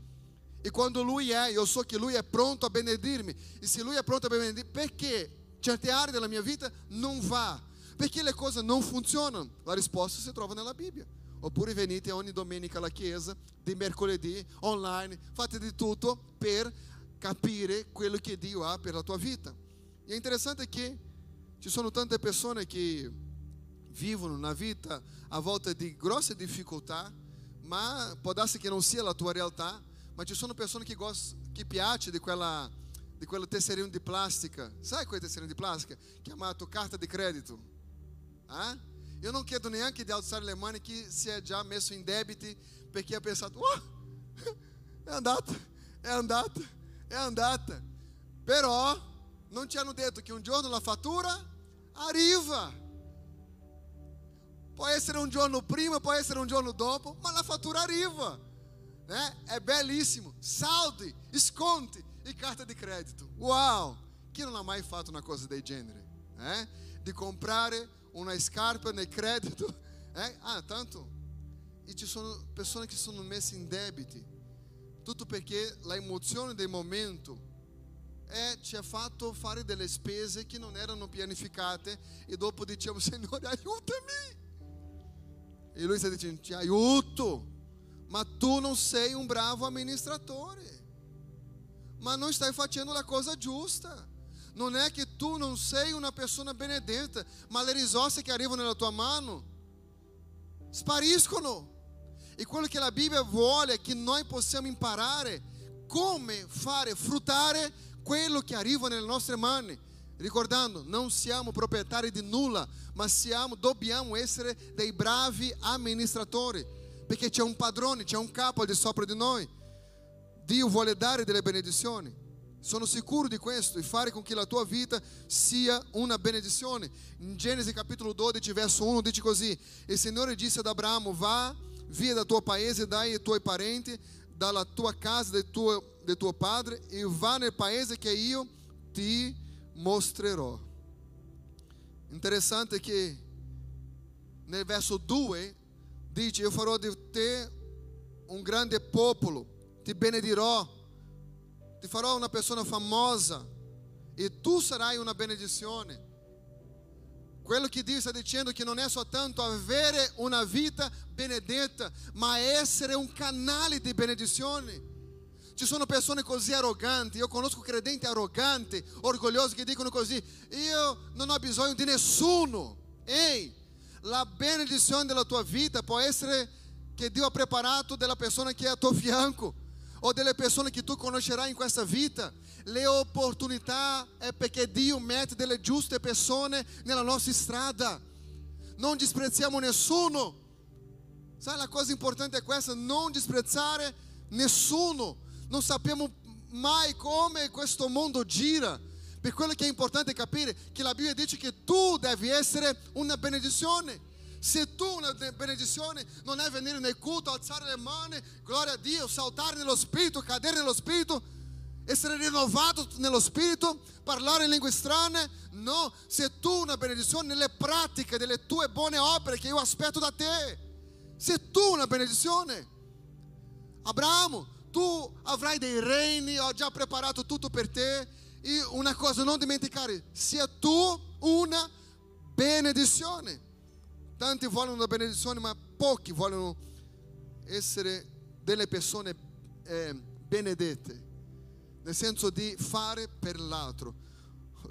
Speaker 1: E quando Lui è, io so che Lui è pronto a benedirmi. E se Lui è pronto a benedirmi, perché certe aree della mia vita non va? Perché le cose non funzionano? La risposta si trova nella Bibbia. Oppure venite ogni domenica alla chiesa, di mercoledì, online, fate di tutto per capire quello che Dio ha per la tua vita. E è interessante che ci sono tante persone che vivono una vita a volta di grosse difficoltà, ma può darsi che non sia la tua realtà, ma ci sono persone che, gostam, che piace di quella, di quel tesserino di plastica, sai quel tesserino di plastica? Chiamato carta di credito. Eh? Io non chiedo neanche di alzare le mani chi si è già messo in debiti perché ha pensato, oh, è andata, è andata, è andata. Però non ci hanno detto che un giorno la fattura arriva. Può essere un giorno prima, può essere un giorno dopo, ma la fattura arriva. Né? È bellissimo. Saldi, sconti e carta di credito. Uau! Chi non ha mai fatto una cosa del genere? Eh? Di comprare una scarpa nel credito. Eh? Ah, tanto. E ci sono persone che sono messe in debiti. Tutto perché la emozione del momento é, ci ha fatto fare delle spese che non erano pianificate e dopo diciamo Signore aiutami! E lui sta dicendo ti aiuto ma tu non sei un bravo amministratore. Ma non stai facendo la cosa giusta. Non è che tu non sei una persona benedetta ma le risorse che arrivano nella tua mano spariscono. E quello che la Bibbia vuole è che noi possiamo imparare come fare fruttare quello che arriva nelle nostre mani. Ricordando, non siamo proprietari di nulla, ma siamo, dobbiamo essere dei bravi amministratori, perché c'è un padrone, c'è un capo al di sopra di noi. Dio vuole dare delle benedizioni. Sono sicuro di questo e fare con che la tua vita sia una benedizione. In Genesi capitolo 12, verso 1 dice così: Il Signore disse ad Abramo: Va via dal tuo paese, dai ai tuoi parenti, dalla tua casa, del tuo de tuo padre e vá nel paese che io ti mostrerò. Interessante che nel verso 2 dice: Io farò di te un grande popolo, ti benedirò, ti farò una persona famosa e tu sarai una benedizione. Quello che Dio sta dicendo che non è soltanto avere una vita benedetta, ma essere un canale di benedizione. Ci sono persone così arroganti, io conosco credenti arroganti, orgogliosi che dicono così, io non ho bisogno di nessuno. Ehi, la benedizione della tua vita può essere che Dio ha preparato della persona che è a tuo fianco o delle persone che tu conoscerai in questa vita. Le opportunità è perché Dio mette delle giuste persone nella nostra strada. Non disprezziamo nessuno. Sai, la cosa importante è questa, non disprezzare nessuno non sappiamo mai come questo mondo gira. Per quello che è importante capire che la Bibbia dice che tu devi essere una benedizione. Se tu una benedizione non è venire nel culto, alzare le mani, gloria a Dio, saltare nello spirito, cadere nello spirito, essere rinnovato nello spirito, parlare in lingue strane, no, se tu una benedizione nelle pratiche delle tue buone opere che io aspetto da te, se tu una benedizione. Abramo, tu avrai dei regni, ho già preparato tutto per te. E una cosa, non dimenticare, sia tu una benedizione. Tanti vogliono una benedizione, ma pochi vogliono essere delle persone eh, benedette, nel senso di fare per l'altro.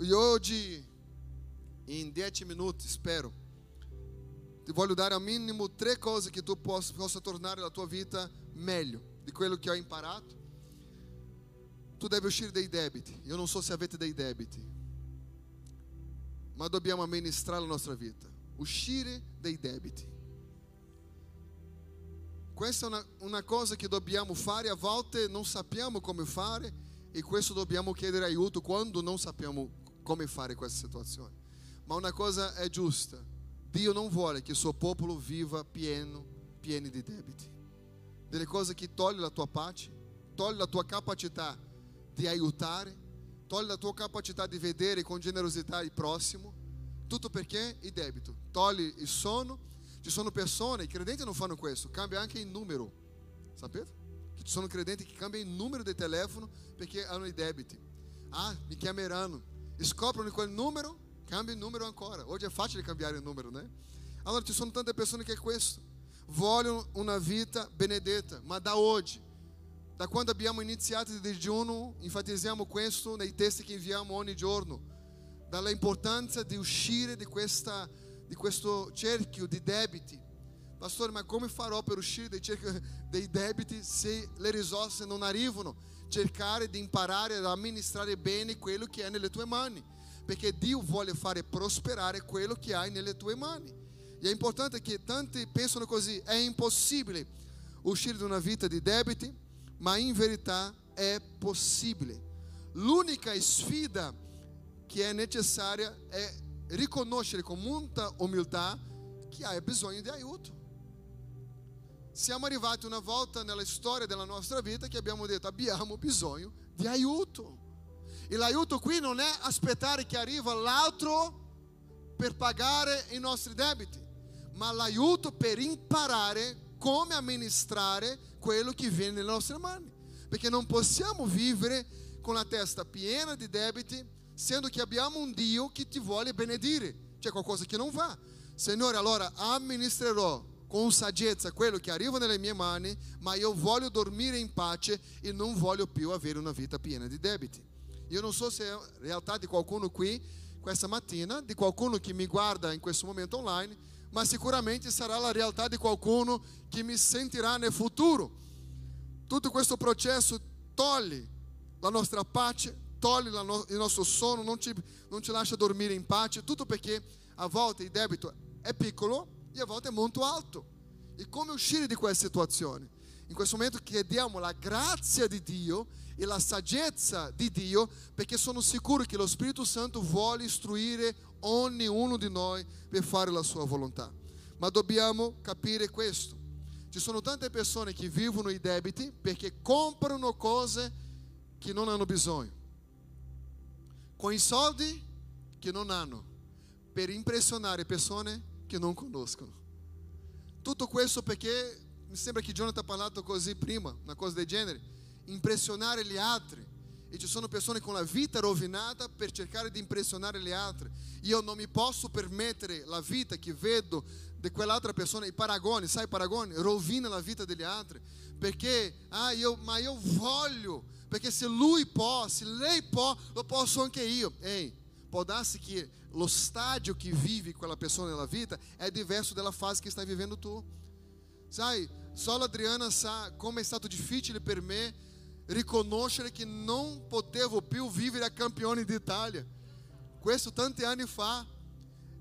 Speaker 1: E oggi, in dieci minuti, spero, ti voglio dare al minimo tre cose che tu possa, possa tornare la tua vita meglio di quello che ho imparato. Tu devi uscire dai debiti. Io non so se avete dei debiti, ma dobbiamo amministrare la nostra vita. Uscire dai debiti. Questa è una, una cosa che dobbiamo fare, a volte non sappiamo come fare e questo dobbiamo chiedere aiuto quando non sappiamo come fare questa situazione. Ma una cosa è giusta, Dio non vuole che il suo popolo viva pieno, pieno di debiti. Delle cose che toglie la tua pace, toglie la tua capacità di aiutare, toglie la tua capacità di vedere con generosità il prossimo. Tutto perché il debito. Toglie il sonno. Ci sono persone, i credenti non fanno questo, cambia anche il numero. Sapete? Ci sono credenti che cambiano il numero di telefono perché hanno i debiti. Ah, mi chiameranno. Scoprono quel numero, cambia il numero ancora. Oggi è facile cambiare il numero, né? Allora ci sono tante persone che è questo. Vogliono una vita benedetta, ma da oggi, da quando abbiamo iniziato il digiuno, enfatizziamo questo nei testi che inviamo ogni giorno, dalla importanza di uscire di, questa, di questo cerchio di debiti. Pastore, ma come farò per uscire dai, cerchio, dei debiti se le risorse non arrivano? Cercare di imparare ad amministrare bene quello che è nelle tue mani, perché Dio vuole fare prosperare quello che hai nelle tue mani. E è importante che tanti pensano così, è impossibile uscire da una vita di debiti, ma in verità è possibile. L'unica sfida che è necessaria è riconoscere con molta umiltà che hai bisogno di aiuto. Siamo arrivati una volta nella storia della nostra vita che abbiamo detto abbiamo bisogno di aiuto. E l'aiuto qui non è aspettare che arriva l'altro per pagare i nostri debiti, ma l'aiuto per imparare come amministrare quello che viene nelle nostre mani. Perché non possiamo vivere con la testa piena di debiti, sendo che abbiamo un Dio che ti vuole benedire. C'è qualcosa che non va. Signore, allora amministrerò con saggezza quello che arriva nelle mie mani, ma io voglio dormire in pace e non voglio più avere una vita piena di debiti. Io non so se è realtà di qualcuno qui questa mattina, di qualcuno che mi guarda in questo momento online, ma sicuramente sarà la realtà di qualcuno che mi sentirà nel futuro. Tutto questo processo toglie la nostra pace, toglie il nostro sonno, non ci, non ci lascia dormire in pace, tutto perché a volte il debito è piccolo e a volte è molto alto. E come uscire di questa situazione? In questo momento chiediamo la grazia di Dio e la saggezza di Dio, perché sono sicuro che lo Spirito Santo vuole istruire ognuno di noi per fare la sua volontà. Ma dobbiamo capire questo. Ci sono tante persone che vivono i debiti perché comprano cose che non hanno bisogno, con i soldi che non hanno, per impressionare persone che non conoscono. Tutto questo perché mi sembra che Jonathan ha parlato così prima, una cosa del genere, impressionare gli altri. E ci sono persone con la vita rovinata per cercare di impressionare gli altri. Io non mi posso permettere la vita che vedo di quell'altra persona, i paragoni, sai, paragoni rovina la vita degli altri. Perché, ah, io, ma io voglio, perché se lui può, se lei può, lo posso anche io. Ehi, può darsi che lo stadio che vive quella persona nella vita è diverso dalla fase che stai vivendo tu. Sai, solo Adriana sa come è stato difficile per me riconoscere che non potevo più vivere a campione d'Italia. Questo tanti anni fa.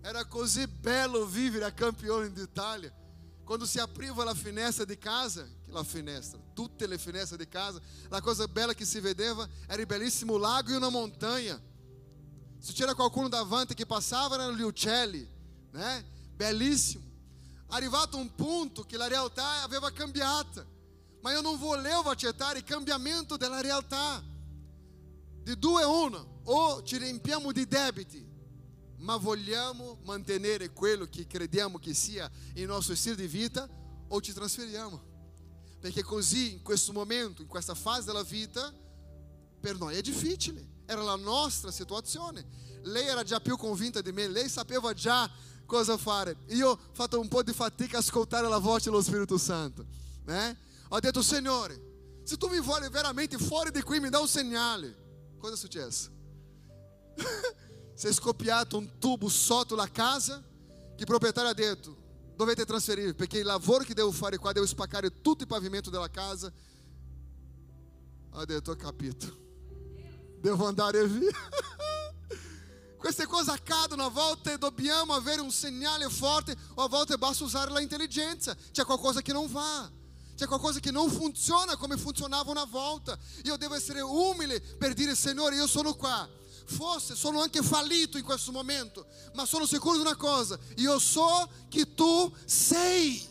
Speaker 1: Era così bello vivere a campione d'Italia. Quando si apriva la finestra di casa, la finestra, tutte le finestre di casa, la cosa bella che si vedeva era il bellissimo lago e una montanha. Se c'era qualcuno davanti che passava erano gli uccelli, né? Bellissimo. Arrivato a un punto che la realtà aveva cambiato ma io non volevo accettare il cambiamento della realtà. Di due a uno, o ci riempiamo di debiti, ma vogliamo mantenere quello che crediamo che sia il nostro stile di vita, o ci trasferiamo. Perché così, in questo momento, in questa fase della vita, per noi è difficile. Era la nostra situazione. Lei era già più convinta di me, lei sapeva già cosa fare. Io ho fatto un po' di fatica a ascoltare la voce dello Spirito Santo. Né? Ho detto, Signore, se tu mi vuoi veramente fuori di qui, mi dà un segnale. Cosa è successo? si è scoppiato un tubo sotto la casa che il proprietario ha detto, dovete trasferire, perché il lavoro che devo fare qua, devo spaccare tutto il pavimento della casa. Ha detto, ho capito. Devo andare via. Queste cose accadono, a volte dobbiamo avere un segnale forte, o a volte basta usare la intelligenza. C'è qualcosa che non va. C'è qualcosa che non funziona come funzionava una volta. Io devo essere umile per dire, Signore, io sono qua. Forse sono anche fallito in questo momento, ma sono sicuro di una cosa: io so che tu sei.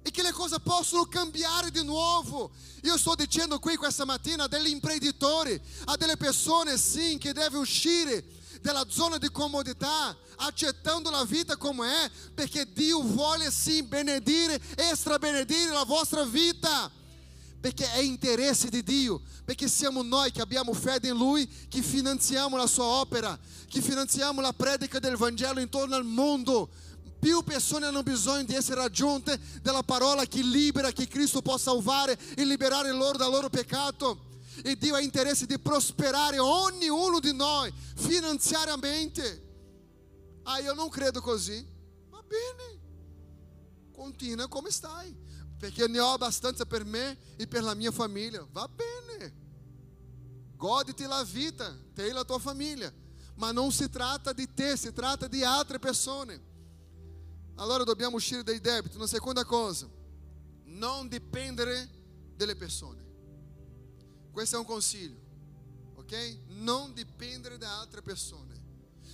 Speaker 1: E che le cose possono cambiare di nuovo. Io sto dicendo qui questa mattina a degli imprenditori, a delle persone sim che devono uscire dalla zona di comodità, accettando la vita come è, perché Dio vuole sim benedire, extra benedire la vostra vita. Perché è interesse di Dio, perché siamo noi che abbiamo fede in Lui che finanziamo la sua opera, che finanziamo la predica del Vangelo intorno al mondo. Più persone hanno bisogno di essere raggiunte dalla parola che libera, che Cristo può salvare e liberare loro dal loro peccato. E Dio ha interesse di prosperare ognuno di noi finanziariamente. Ah, io non credo così. Va bene, continua come stai, perché ne ho abbastanza per me e per la mia famiglia. Va bene, goditi la vita, te e la tua famiglia. Ma non si tratta di te, si tratta di altre persone. Allora dobbiamo uscire dai debiti. Una seconda cosa, non dipendere delle persone. Questo è un consiglio, ok? Non dipendere da altre persone.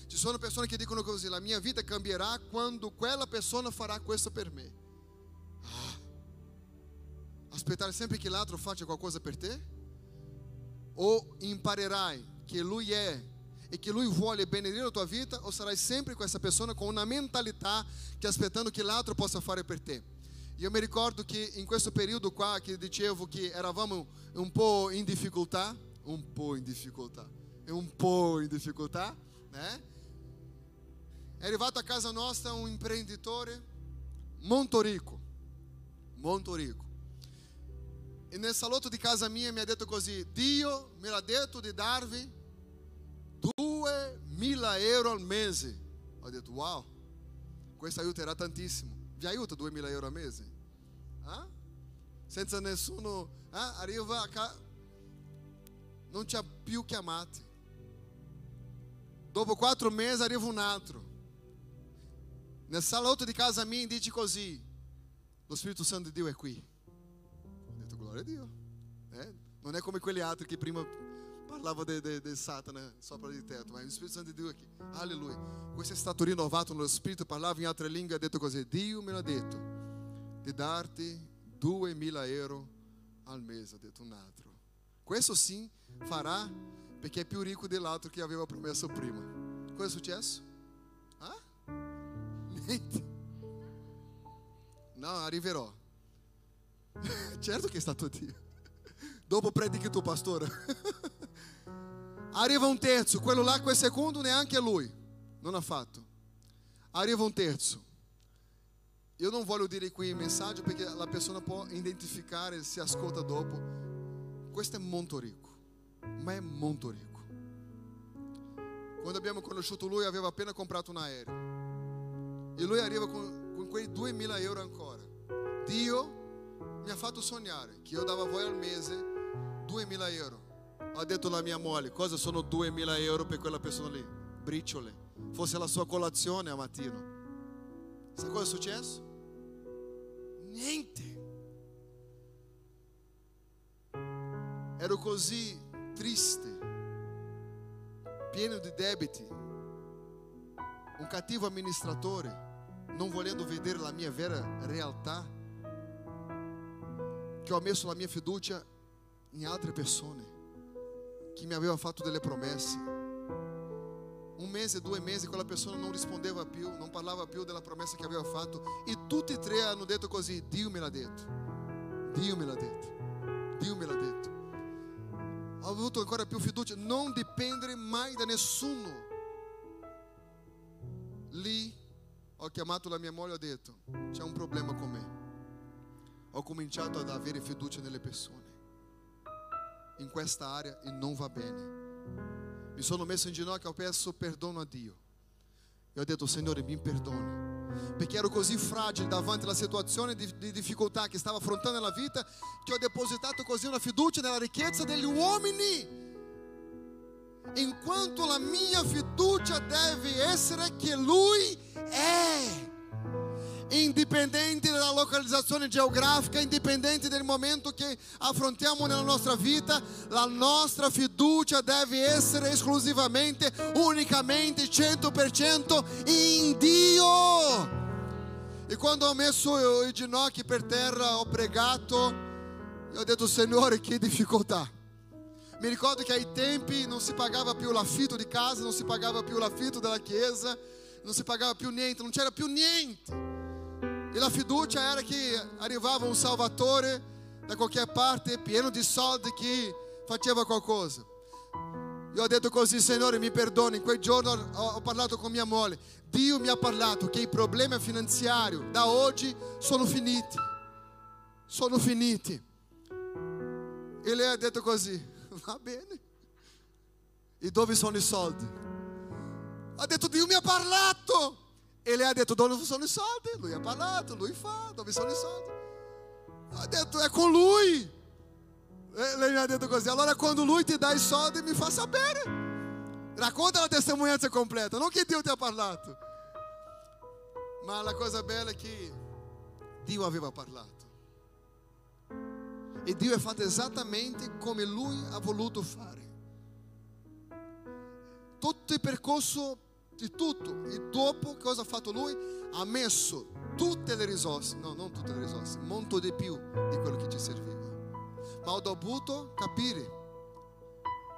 Speaker 1: Ci sono persone che dicono così: la mia vita cambierà quando quella persona farà questo per me. Ah. Aspettare sempre che l'altro faccia qualcosa per te? O imparerai che lui è e che lui vuole benedire la tua vita o sarai sempre questa persona con una mentalità che aspettando che l'altro possa fare per te? Io mi ricordo che in questo periodo qua che dicevo che eravamo un po' in difficoltà, un po' in difficoltà, e un po' in difficoltà, né? È arrivato a casa imprenditore molto ricco, molto ricco. E nel salotto di casa mia mi ha detto così, Dio me l'ha detto di darvi 2.000 euro al mese. Ho detto, wow, questo aiuterà tantissimo. Vi aiuta 2.000 euro al mese? Ah? Senza nessuno, ah? arriva a casa, non ha più chiamati. Dopo quattro mesi arriva un altro. Nel salotto di casa mia dice così, lo Spirito Santo di Dio è qui. Ho detto, gloria a Dio. Eh? Non è come quelli altri che prima parlava di Satana sopra di tetto, ma lo Spirito Santo di Dio è qui. Alleluia. Questo è stato rinnovato nello Spirito, parlava in altre lingue, ha detto così, Dio me l'ha detto di darti 2.000 euro al mese, ha detto un altro. Questo sì farà perché è più ricco dell'altro che aveva promesso prima. Cosa è successo? Ah? Niente. No, arriverò. certo che è stato Dio. Dopo predichi tu, pastore. Arriva un terzo, quello là, quel secondo neanche lui. Non ha fatto. Arriva un terzo. Io non voglio dire qui il messaggio perché la persona può identificare se ascolta dopo. Questo è molto ricco, ma è molto ricco. Quando abbiamo conosciuto lui aveva appena comprato un aereo. E lui arriva con, con quei 2000 euro ancora. Dio mi ha fatto sognare che io davo a voi al mese 2000 euro. Ho detto alla mia moglie, cosa sono 2000 euro per quella persona lì? Briciole. Fosse la sua colazione a mattino. Sai cosa è successo? Niente. Ero così triste, pieno di debiti, un cattivo amministratore, non volendo vedere la mia vera realtà, che ho messo la mia fiducia in altre persone che mi avevano fatto delle promesse. Un mese, due mesi, quella persona non rispondeva più, non parlava più della promessa che aveva fatto. E tutti e tre hanno detto così: Dio me l'ha detto, Dio me l'ha detto, Dio me l'ha detto. Ho avuto ancora più fiducia, non dipendere mai da nessuno. Lì ho chiamato la mia moglie e ho detto: c'è un problema con me. Ho cominciato ad avere fiducia nelle persone in questa area e non va bene. Mi sono messo in ginocchio e ho perso perdono a Dio. E ho detto, Signore, mi perdoni. perché ero così fragile davanti alla situazione di, di difficoltà che stavo affrontando nella vita che ho depositato così una fiducia nella ricchezza degli uomini. Enquanto la mia fiducia deve essere che Lui è. Indipendente dalla localizzazione geografica, indipendente del momento che affrontiamo nella nostra vita, la nostra fiducia deve essere esclusivamente, unicamente, 100% in Dio. E quando ho messo i ginocchi per terra, ho pregato, e ho detto, Signore, che difficoltà. Mi ricordo che ai tempi non si pagava più l'affitto di casa, non si pagava più l'affitto della chiesa, non si pagava più niente, non c'era più niente. E la fiducia era che arrivava un salvatore da qualche parte, pieno di soldi, che faceva qualcosa. Io ho detto così, Signore, mi perdoni. In quel giorno ho parlato con mia moglie. Dio mi ha parlato che i problemi finanziari da oggi sono finiti. Sono finiti. E lei ha detto così, va bene. E dove sono i soldi? Ha detto, Dio mi ha parlato. E lei ha detto, dove sono i soldi? Lui ha parlato, lui fa, dove sono i soldi? Ha detto, è con lui. E lei mi ha detto così, allora quando lui ti dà i soldi mi fa sapere. Racconta la testimonianza completa, non che Dio ti ha parlato. Ma la cosa bella è che Dio aveva parlato. E Dio è fatto esattamente come Lui ha voluto fare. Tutto il percorso di tutto. E dopo cosa ha fatto Lui? Ha messo tutte le risorse, no, non tutte le risorse, molto di più di quello che ci serviva. Ma ho dovuto capire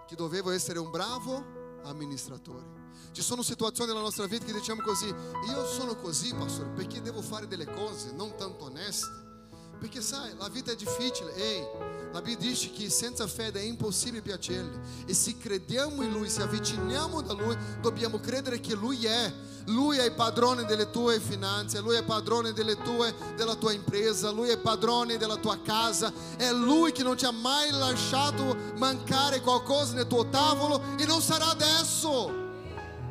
Speaker 1: che dovevo essere un bravo amministratore. Ci sono situazioni nella nostra vita che diciamo così, io sono così, pastore, perché devo fare delle cose non tanto oneste. Perché sai, la vita è difficile, ehi, la Bibbia dice che senza fede è impossibile piacergli. E se crediamo in Lui, se avviciniamo da Lui, dobbiamo credere che Lui è. Lui è il padrone delle tue finanze, Lui è padrone delle tue, della tua impresa, Lui è padrone della tua casa. È Lui che non ti ha mai lasciato mancare qualcosa nel tuo tavolo e non sarà adesso.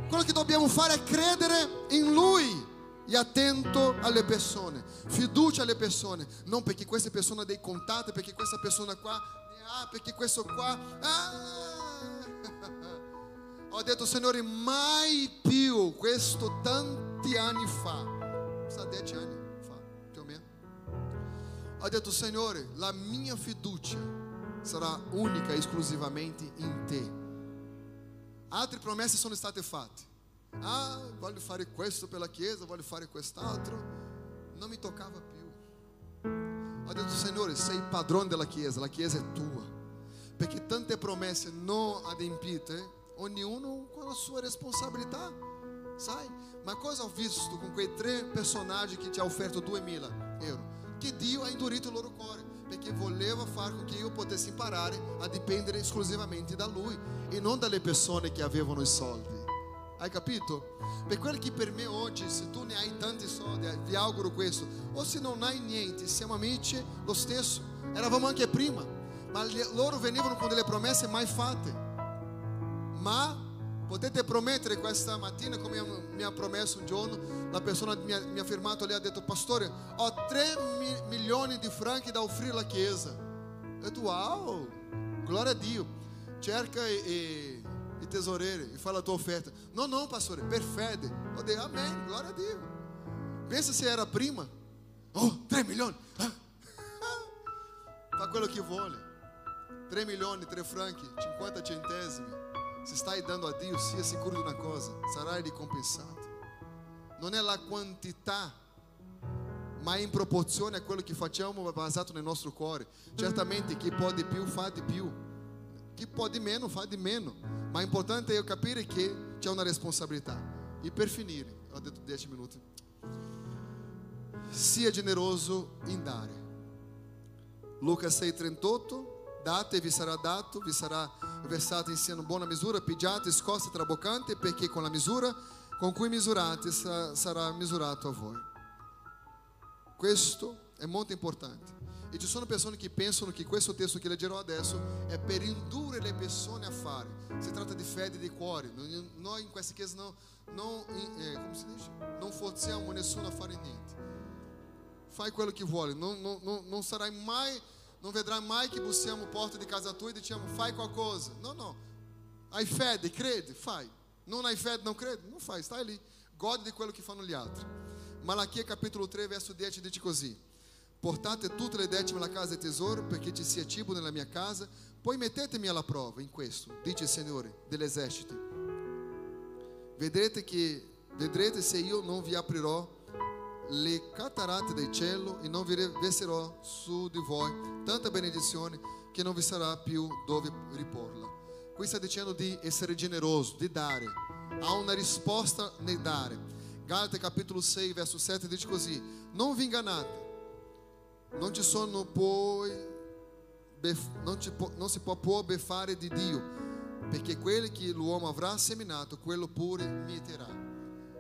Speaker 1: Quello che dobbiamo fare è credere in Lui e attento alle persone, fiducia alle persone, non perché questa persona ha dei contatti, perché questa persona qua ne perché questo qua... Ah! Ho detto, Signore, mai più questo tanti anni fa, sa dieci anni fa, più o meno. Ho detto, Signore, la mia fiducia sarà unica e esclusivamente in te. Altre promesse sono state fatte. Ah, voglio fare questo per la chiesa, voglio fare quest'altro. Non mi toccava più. Ho detto, Signore, sei padrone della chiesa, la chiesa è tua. Perché tante promesse non adempite, ognuno con la sua responsabilità, sai? Ma cosa ho visto con quei tre personaggi che ti ha offerto 2000 euro? Che Dio ha indurito il loro cuore, perché voleva far con che io potessi imparare a dipendere esclusivamente da Lui e non dalle persone che avevano i soldi. Hai capito? Per quello che per me oggi, se tu ne hai tanti soldi, vi auguro questo, o se non hai niente, siamo amici lo stesso, eravamo anche prima, ma loro venivano con delle promesse mai fatte. Ma potete promettere questa mattina, come mi ha promesso un giorno, la persona mi ha, mi ha firmato lì, ha detto, pastore, ho 3 mi, milioni di franchi da offrire alla chiesa. Eu detto, wow, glória a Dio. Cerca e e tesoureiro e fala a tua oferta. Não, não, pastor, per fede. Eu dei, amém, glória a Deus. Pensa se era prima. Oh, 3 milioni. Fa quello che vuole. 3 milioni, 3 franchi, 50 centesimi. Se stai dando a Dio, sia sicuro di una cosa, sarai ricompensato. Non è la quantità, ma in proporzione a quello che facciamo basato nel nostro cuore. Certamente chi può di più fa di più. Chi può di meno fa di meno. Ma è capire che c'è una responsabilità. E per finire, ho detto 10 minuti, sia generoso in dare. Luca 6,38 Date e vi sarà dato, vi sarà versato in siano buona misura, pigiate, scosse, traboccante, perché con la misura con cui misurate sarà misurato a voi. Questo è molto importante. E ci sono persone che pensano che questo testo che leggerò adesso è per indurre le persone a fare. Si tratta di fede di cuore. Noi in questi casi non, non, eh, come si dice? non forziamo nessuno a fare niente. Fai quello che vuole, non, non, non, non sarai mai, non vedrai mai che bussiamo porta di casa tua e diciamo fai qualcosa. No, no. Hai fede, crede, fai. Non hai fede, não crede, não fai, stai lì. Gode di quello che fanno gli altri. Malachia capitolo 3, verso 10 dice così. Portate tutte le decime alla casa di tesoro perché ci sia cibo nella mia casa, poi mettetemi alla prova in questo, dice il Signore degli eserciti. Vedrete, che, vedrete se io non vi aprirò le catarate del cielo e non vi verserò su di voi tanta benedizione che non vi sarà più dove riporla. Qui sta dicendo di essere generoso, di dare. Há una risposta nel dare. Galate capitolo 6, verso 7 dice così: Non vi ingannate non ci sono poi non, può, non si può poi beffare di Dio, perché quello che l'uomo avrà seminato, quello pure mieterà.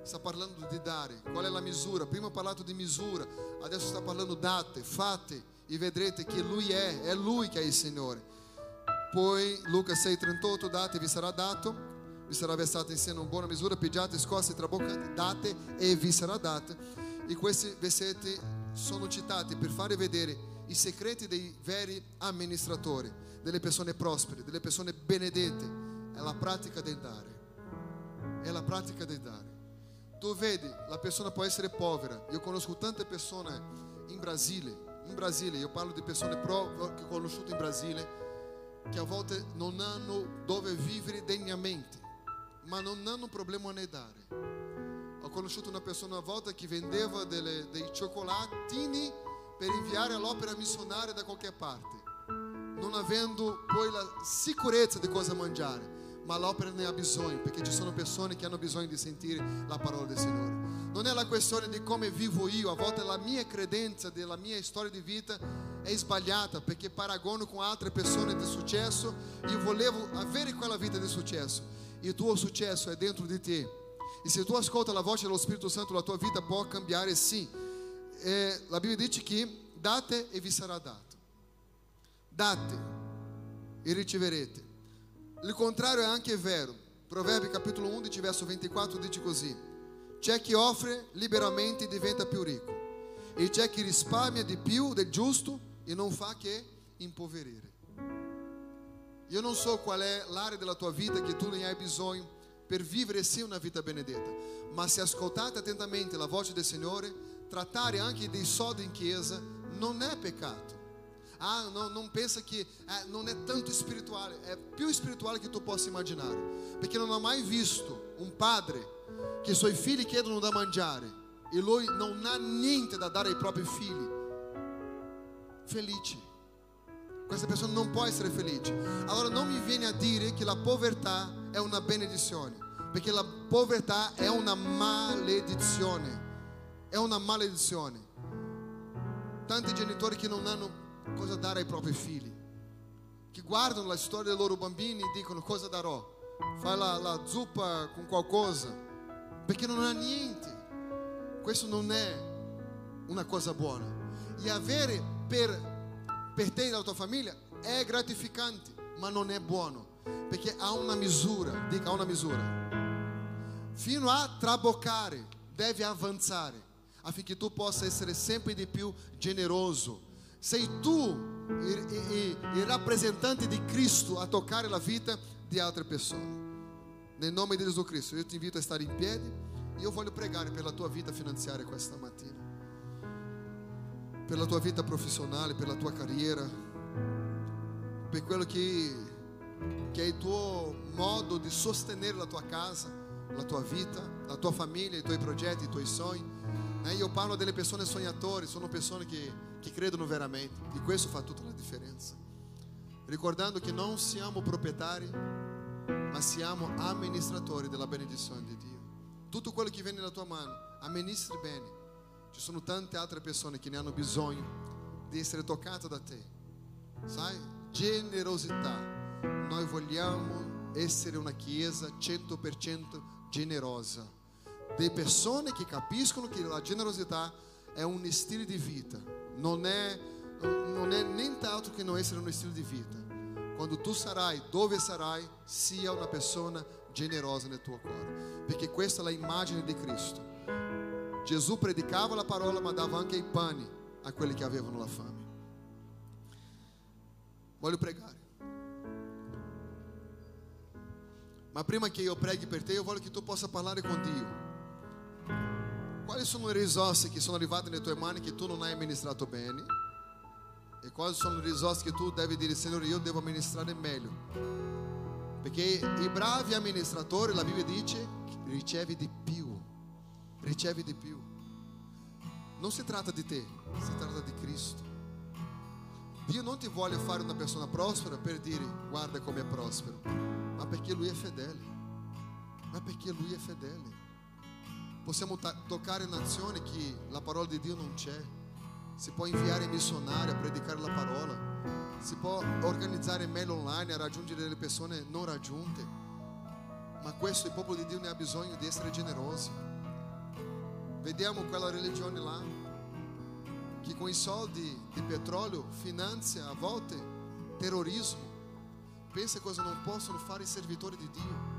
Speaker 1: Sta parlando di dare. Qual è la misura? Prima ha parlato di misura, adesso sta parlando date, fate e vedrete che Lui è, è Lui che è il Signore. Poi Luca 6,38 date vi sarà dato, vi sarà versato in seno una buona misura, pigiate, scosse, traboccate, date e vi sarà dato. E questi versetti sono citati per fare vedere i segreti dei veri amministratori, delle persone prospere, delle persone benedette. È la pratica del dare. È la pratica del dare. Tu vedi, la persona può essere povera. Io conosco tante persone in Brasile, in Brasile, io parlo di persone pro, che ho conosciuto in Brasile, che a volte non hanno dove vivere degnamente, ma non hanno problema nel dare ho conosciuto una persona una volta che vendeva delle, dei cioccolatini per inviare all'opera missionaria da qualche parte, non avendo poi la sicurezza di cosa mangiare. Ma l'opera ne ha bisogno, perché ci sono persone che hanno bisogno di sentire la parola del Signore. Non è la questione di come vivo io, a volte la mia credenza, della mia storia di vita è sbagliata, perché paragono con altre persone di successo. Io volevo avere quella vita di successo. E il tuo successo è dentro di te e se tu ascolta la voce dello Spirito Santo, la tua vita può cambiare, sì. Eh, la Bibbia dice che date e vi sarà dato. Date e riceverete. Il contrario è anche vero. Proverbi capitolo 11, verso 24 dice così. C'è chi offre liberamente e diventa più ricco. E c'è chi risparmia di più del giusto e non fa che impoverire. Io non so qual è l'area della tua vita che tu ne hai bisogno per vivere sì una vita benedetta, ma se ascoltate attentamente la voce del Signore, trattare anche dei soldi in chiesa non è peccato. Ah, non, non pensa che eh, non è tanto spirituale, è più spirituale che tu possa immaginare, perché non ho mai visto un padre che i suoi figli chiedono da mangiare e lui non ha niente da dare ai propri figli. Felice. Questa persona non può essere felice. Allora non mi viene a dire che la povertà è una benedizione, perché la povertà è una maledizione. È una maledizione. Tanti genitori che non hanno cosa dare ai propri figli, che guardano la storia dei loro bambini e dicono cosa darò. Fai la, la zuppa con qualcosa, perché non ha niente. Questo non è una cosa buona. E avere per per te e la tua famiglia è gratificante, ma non è buono, perché ha una misura, dica ha una misura. Fino a traboccare, deve avanzare, affinché tu possa essere sempre di più generoso. Sei tu il rappresentante di Cristo a toccare la vita di altre persone. Nel nome di Gesù Cristo, io ti invito a stare in piedi e io voglio pregare per la tua vita finanziaria questa mattina per la tua vita professionale, per la tua carriera, per quello che, che è il tuo modo di sostenere la tua casa, la tua vita, la tua famiglia, i tuoi progetti, i tuoi sogni. Eh, io parlo delle persone sognatori, sono persone che, che credono veramente e questo fa tutta la differenza. Ricordando che non siamo proprietari, ma siamo amministratori della benedizione di Dio. Tutto quello che viene nella tua mano, amministri bene ci sono tante altre persone che ne hanno bisogno di essere toccate da te. Sai? Generosità. Noi vogliamo essere una chiesa 100% generosa. Di persone che capiscono che la generosità è un stile di vita, non è, non è nient'altro che non essere uno stile di vita. Quando tu sarai dove sarai, sia una persona generosa nel tuo cuore, perché questa è l'immagine di Cristo. Gesù predicava la parola, ma dava anche i pani a quelli che avevano la fame. Voglio pregare. Ma prima che io preghi per te, io voglio che tu possa parlare con Dio. Quali sono le risorse che sono arrivate nelle tue mani che tu non hai amministrato bene? E quali sono le risorse che tu devi dire, Signore, io devo amministrare meglio? Perché i bravi amministratori, la Bibbia dice, ricevi di più, ricevi di più. Non si tratta di te, si tratta di Cristo. Dio non ti vuole fare una persona prospera per dire guarda come è prospero, ma perché Lui è fedele. Ma perché Lui è fedele. Possiamo ta- toccare nazioni che la parola di Dio non c'è. Si può inviare missionari a predicare la parola. Si può organizzare mail online a raggiungere delle persone non raggiunte. Ma questo il popolo di Dio ne ha bisogno di essere generosi. Vediamo quella religione là che con i soldi di petrolio finanzia a volte terrorismo. Pensa cosa non possono fare i servitori di Dio.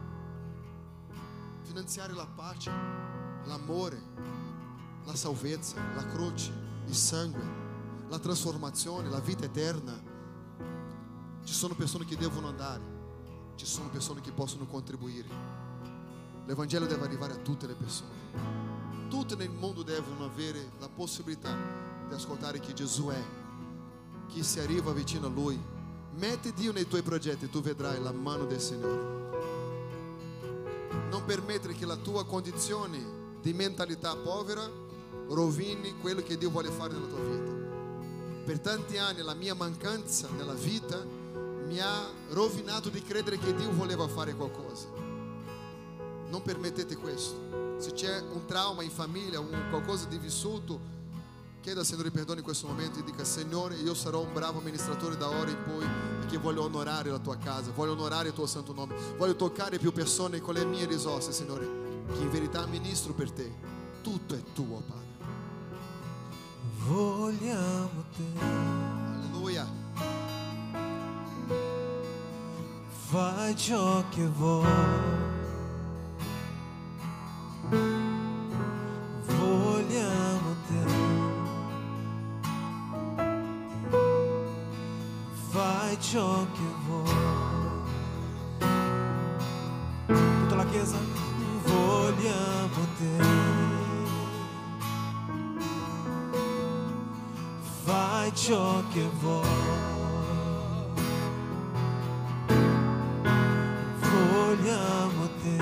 Speaker 1: Finanziare la pace, l'amore, la salvezza, la croce, il sangue, la trasformazione, la vita eterna. Ci sono persone che devono andare, ci sono persone che possono contribuire. L'Evangelo deve arrivare a tutte le persone. Tutti nel mondo devono avere la possibilità di ascoltare chi Gesù è, chi si arriva vicino a Lui. Metti Dio nei tuoi progetti e tu vedrai la mano del Signore. Non permettere che la tua condizione di mentalità povera rovini quello che Dio vuole fare nella tua vita. Per tanti anni la mia mancanza nella vita mi ha rovinato di credere che Dio voleva fare qualcosa. Non permettete questo. Se c'è un trauma in famiglia, un qualcosa di vissuto, chieda al Signore perdono in questo momento e dica Signore io sarò un bravo amministratore da ora in poi perché voglio onorare la tua casa, voglio onorare il tuo santo nome, voglio toccare più persone con le mie risorse Signore, che in verità ministro per te, tutto è tuo Padre.
Speaker 2: Vogliamo te,
Speaker 1: Alleluia.
Speaker 2: fai ciò che vuoi. Che vuoi. Vogliamo te.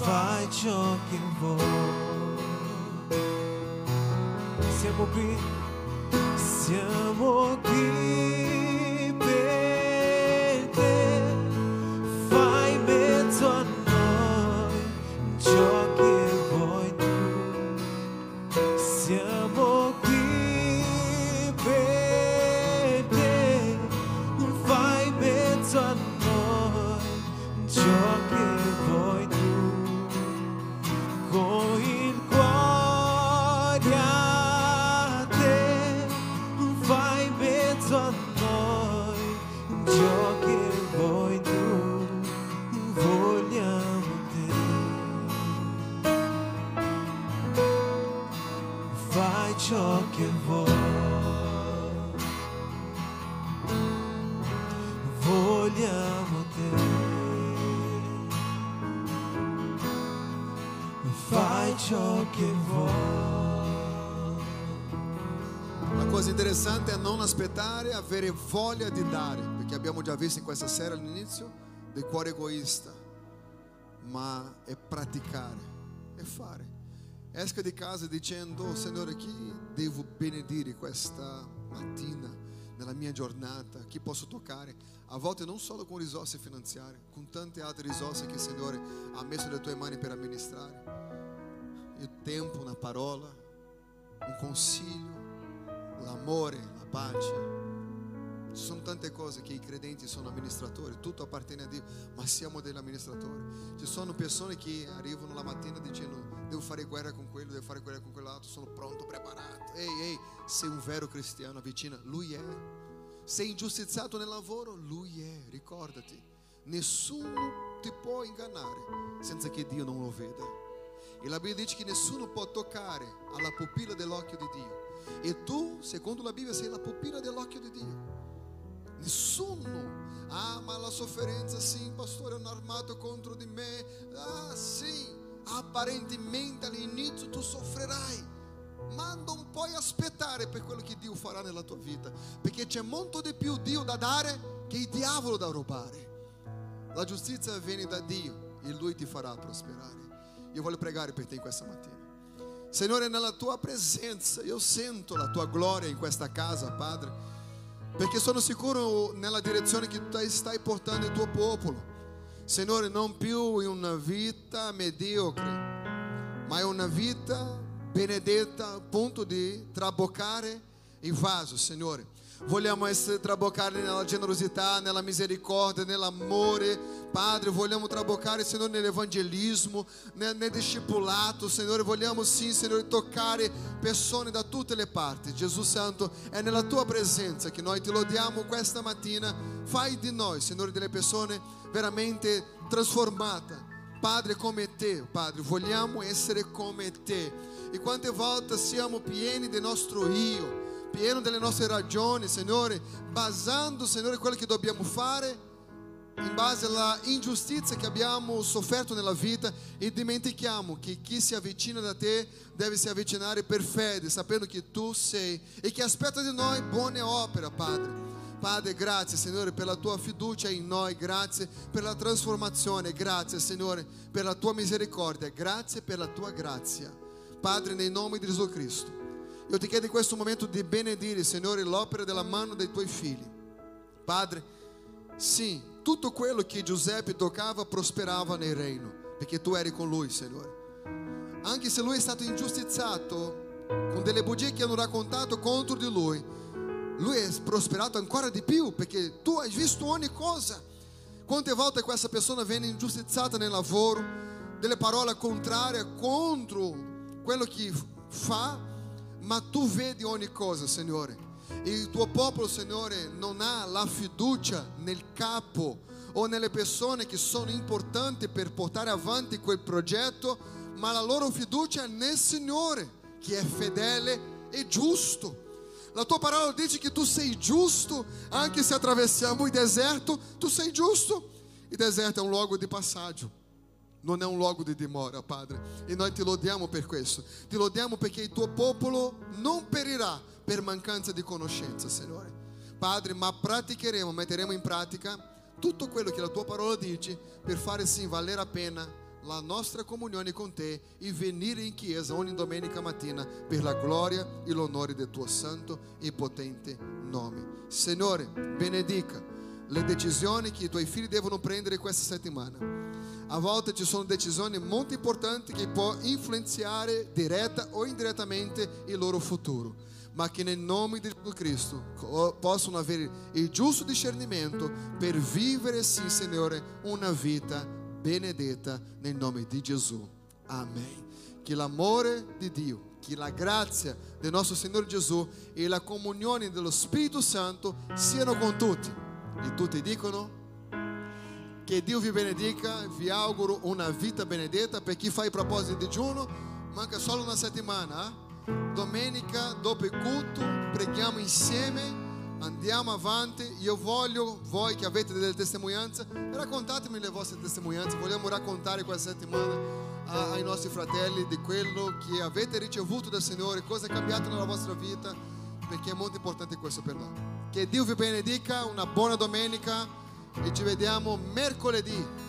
Speaker 2: Fai ciò che vuoi. Siamo qui, siamo qui
Speaker 1: non aspettare, avere voglia di dare, perché abbiamo già visto in questa sera all'inizio del cuore egoista, ma è praticare, è fare. Esca di casa dicendo, "Oh, Signore, chi devo benedire questa mattina, nella mia giornata, chi posso toccare? A volte non solo con risorse finanziarie, con tante altre risorse che Signore ha messo nelle tue mani per amministrare. Il tempo, una parola, un consiglio, l'amore, la pace. Ci sono tante cose che i credenti sono amministratori, tutto appartiene a Dio, ma siamo degli amministratori. Ci sono persone che arrivano la mattina dicendo devo fare guerra con quello, devo fare guerra con quell'altro, sono pronto, preparato. Ehi, ehi, sei un vero cristiano, avvicina, lui è. Sei ingiustizzato nel lavoro, lui è, ricordati. Nessuno ti può ingannare senza che Dio non lo veda. E la Bibbia dice che nessuno può toccare alla pupilla dell'occhio di Dio. E tu, secondo la Bibbia, sei la pupilla dell'occhio di Dio. Nessuno. Ah, ma la sofferenza, sì, pastore, hanno armato contro di me. Ah, sì, apparentemente all'inizio tu soffrirai. Ma non puoi aspettare per quello che Dio farà nella tua vita, perché c'è molto di più Dio da dare che il diavolo da rubare. La giustizia viene da Dio e Lui ti farà prosperare. Io voglio pregare per te in questa mattina. Signore, nella tua presenza, io sento la tua gloria in questa casa, Padre, perché sono sicuro nella direzione che tu stai portando il tuo popolo. Signore, non più in una vita mediocre, ma in una vita benedetta a punto di traboccare il vaso, Signore. Vogliamo essere traboccati nella generosità, nella misericórdia, nell'amore. Padre, vogliamo traboccare, Signore, nell'evangelismo, nel, nel discipulato, Signore. Vogliamo sim, Signore, toccare persone da tutte le parti. Gesù Santo, è nella tua presenza che noi ti lodiamo questa mattina. Fai di noi, Signore, delle persone veramente trasformate. Padre, come te, Padre, vogliamo essere come te. E quante volte siamo pieni del nostro io pieno delle nostre ragioni, Signore, basando, Signore, quello che dobbiamo fare in base alla ingiustizia che abbiamo sofferto nella vita e dimentichiamo che chi si avvicina da te deve si avvicinare per fede, sapendo che tu sei e che aspetta di noi buone opere, Padre. Padre, grazie Signore per la tua fiducia in noi, grazie per la trasformazione, grazie Signore per la tua misericordia, grazie per la tua grazia. Padre, nel nome di Gesù Cristo. Io ti chiedo in questo momento di benedire, Signore, l'opera della mano dei tuoi figli. Padre, sì, tutto quello che Giuseppe toccava prosperava nel reino, perché tu eri con lui, Signore. Anche se lui è stato ingiustizzato con delle bugie che hanno raccontato contro di lui, lui è prosperato ancora di più, perché tu hai visto ogni cosa. Quante volte questa persona viene ingiustizzata nel lavoro, delle parole contrarie contro quello che fa, ma tu vedi ogni cosa, Signore. E il tuo popolo, Signore, non ha la fiducia nel capo o nelle persone che sono importanti per portare avanti quel progetto, ma la loro fiducia è nel Signore, che è fedele e giusto. La tua parola dice che tu sei giusto, anche se attraversiamo il deserto, tu sei giusto. Il deserto è un luogo di passaggio. Non è un luogo di dimora, Padre. E noi ti lodiamo per questo. Ti lodiamo perché il tuo popolo non perirà per mancanza di conoscenza, Signore. Padre, ma praticheremo, metteremo in pratica tutto quello che la tua parola dice per fare sì valere a pena la nostra comunione con te e venire in chiesa ogni domenica mattina per la gloria e l'onore del tuo santo e potente nome. Signore, benedica le decisioni che i tuoi figli devono prendere questa settimana. A volte ci sono decisioni molto importanti che può influenzare diretta o indirettamente il loro futuro, ma che nel nome di Gesù Cristo possano avere il giusto discernimento per vivere, sì, Signore, una vita benedetta nel nome di Gesù. Amen. Che l'amore di Dio, che la grazia del nostro Signore Gesù e la comunione dello Spirito Santo siano con tutti. E tutti dicono che Dio vi benedica, vi auguro una vita benedetta. Per chi fa i propositi di digiuno, manca solo una settimana. eh? Domenica, dopo il culto, preghiamo insieme, andiamo avanti. Io voglio, voi che avete delle testimonianze, raccontatemi le vostre testimonianze. Vogliamo raccontare questa settimana ai nostri fratelli di quello che avete ricevuto dal Signore, cosa è cambiato nella vostra vita, perché è molto importante questo per noi. Che Dio vi benedica, una buona domenica e ci vediamo mercoledì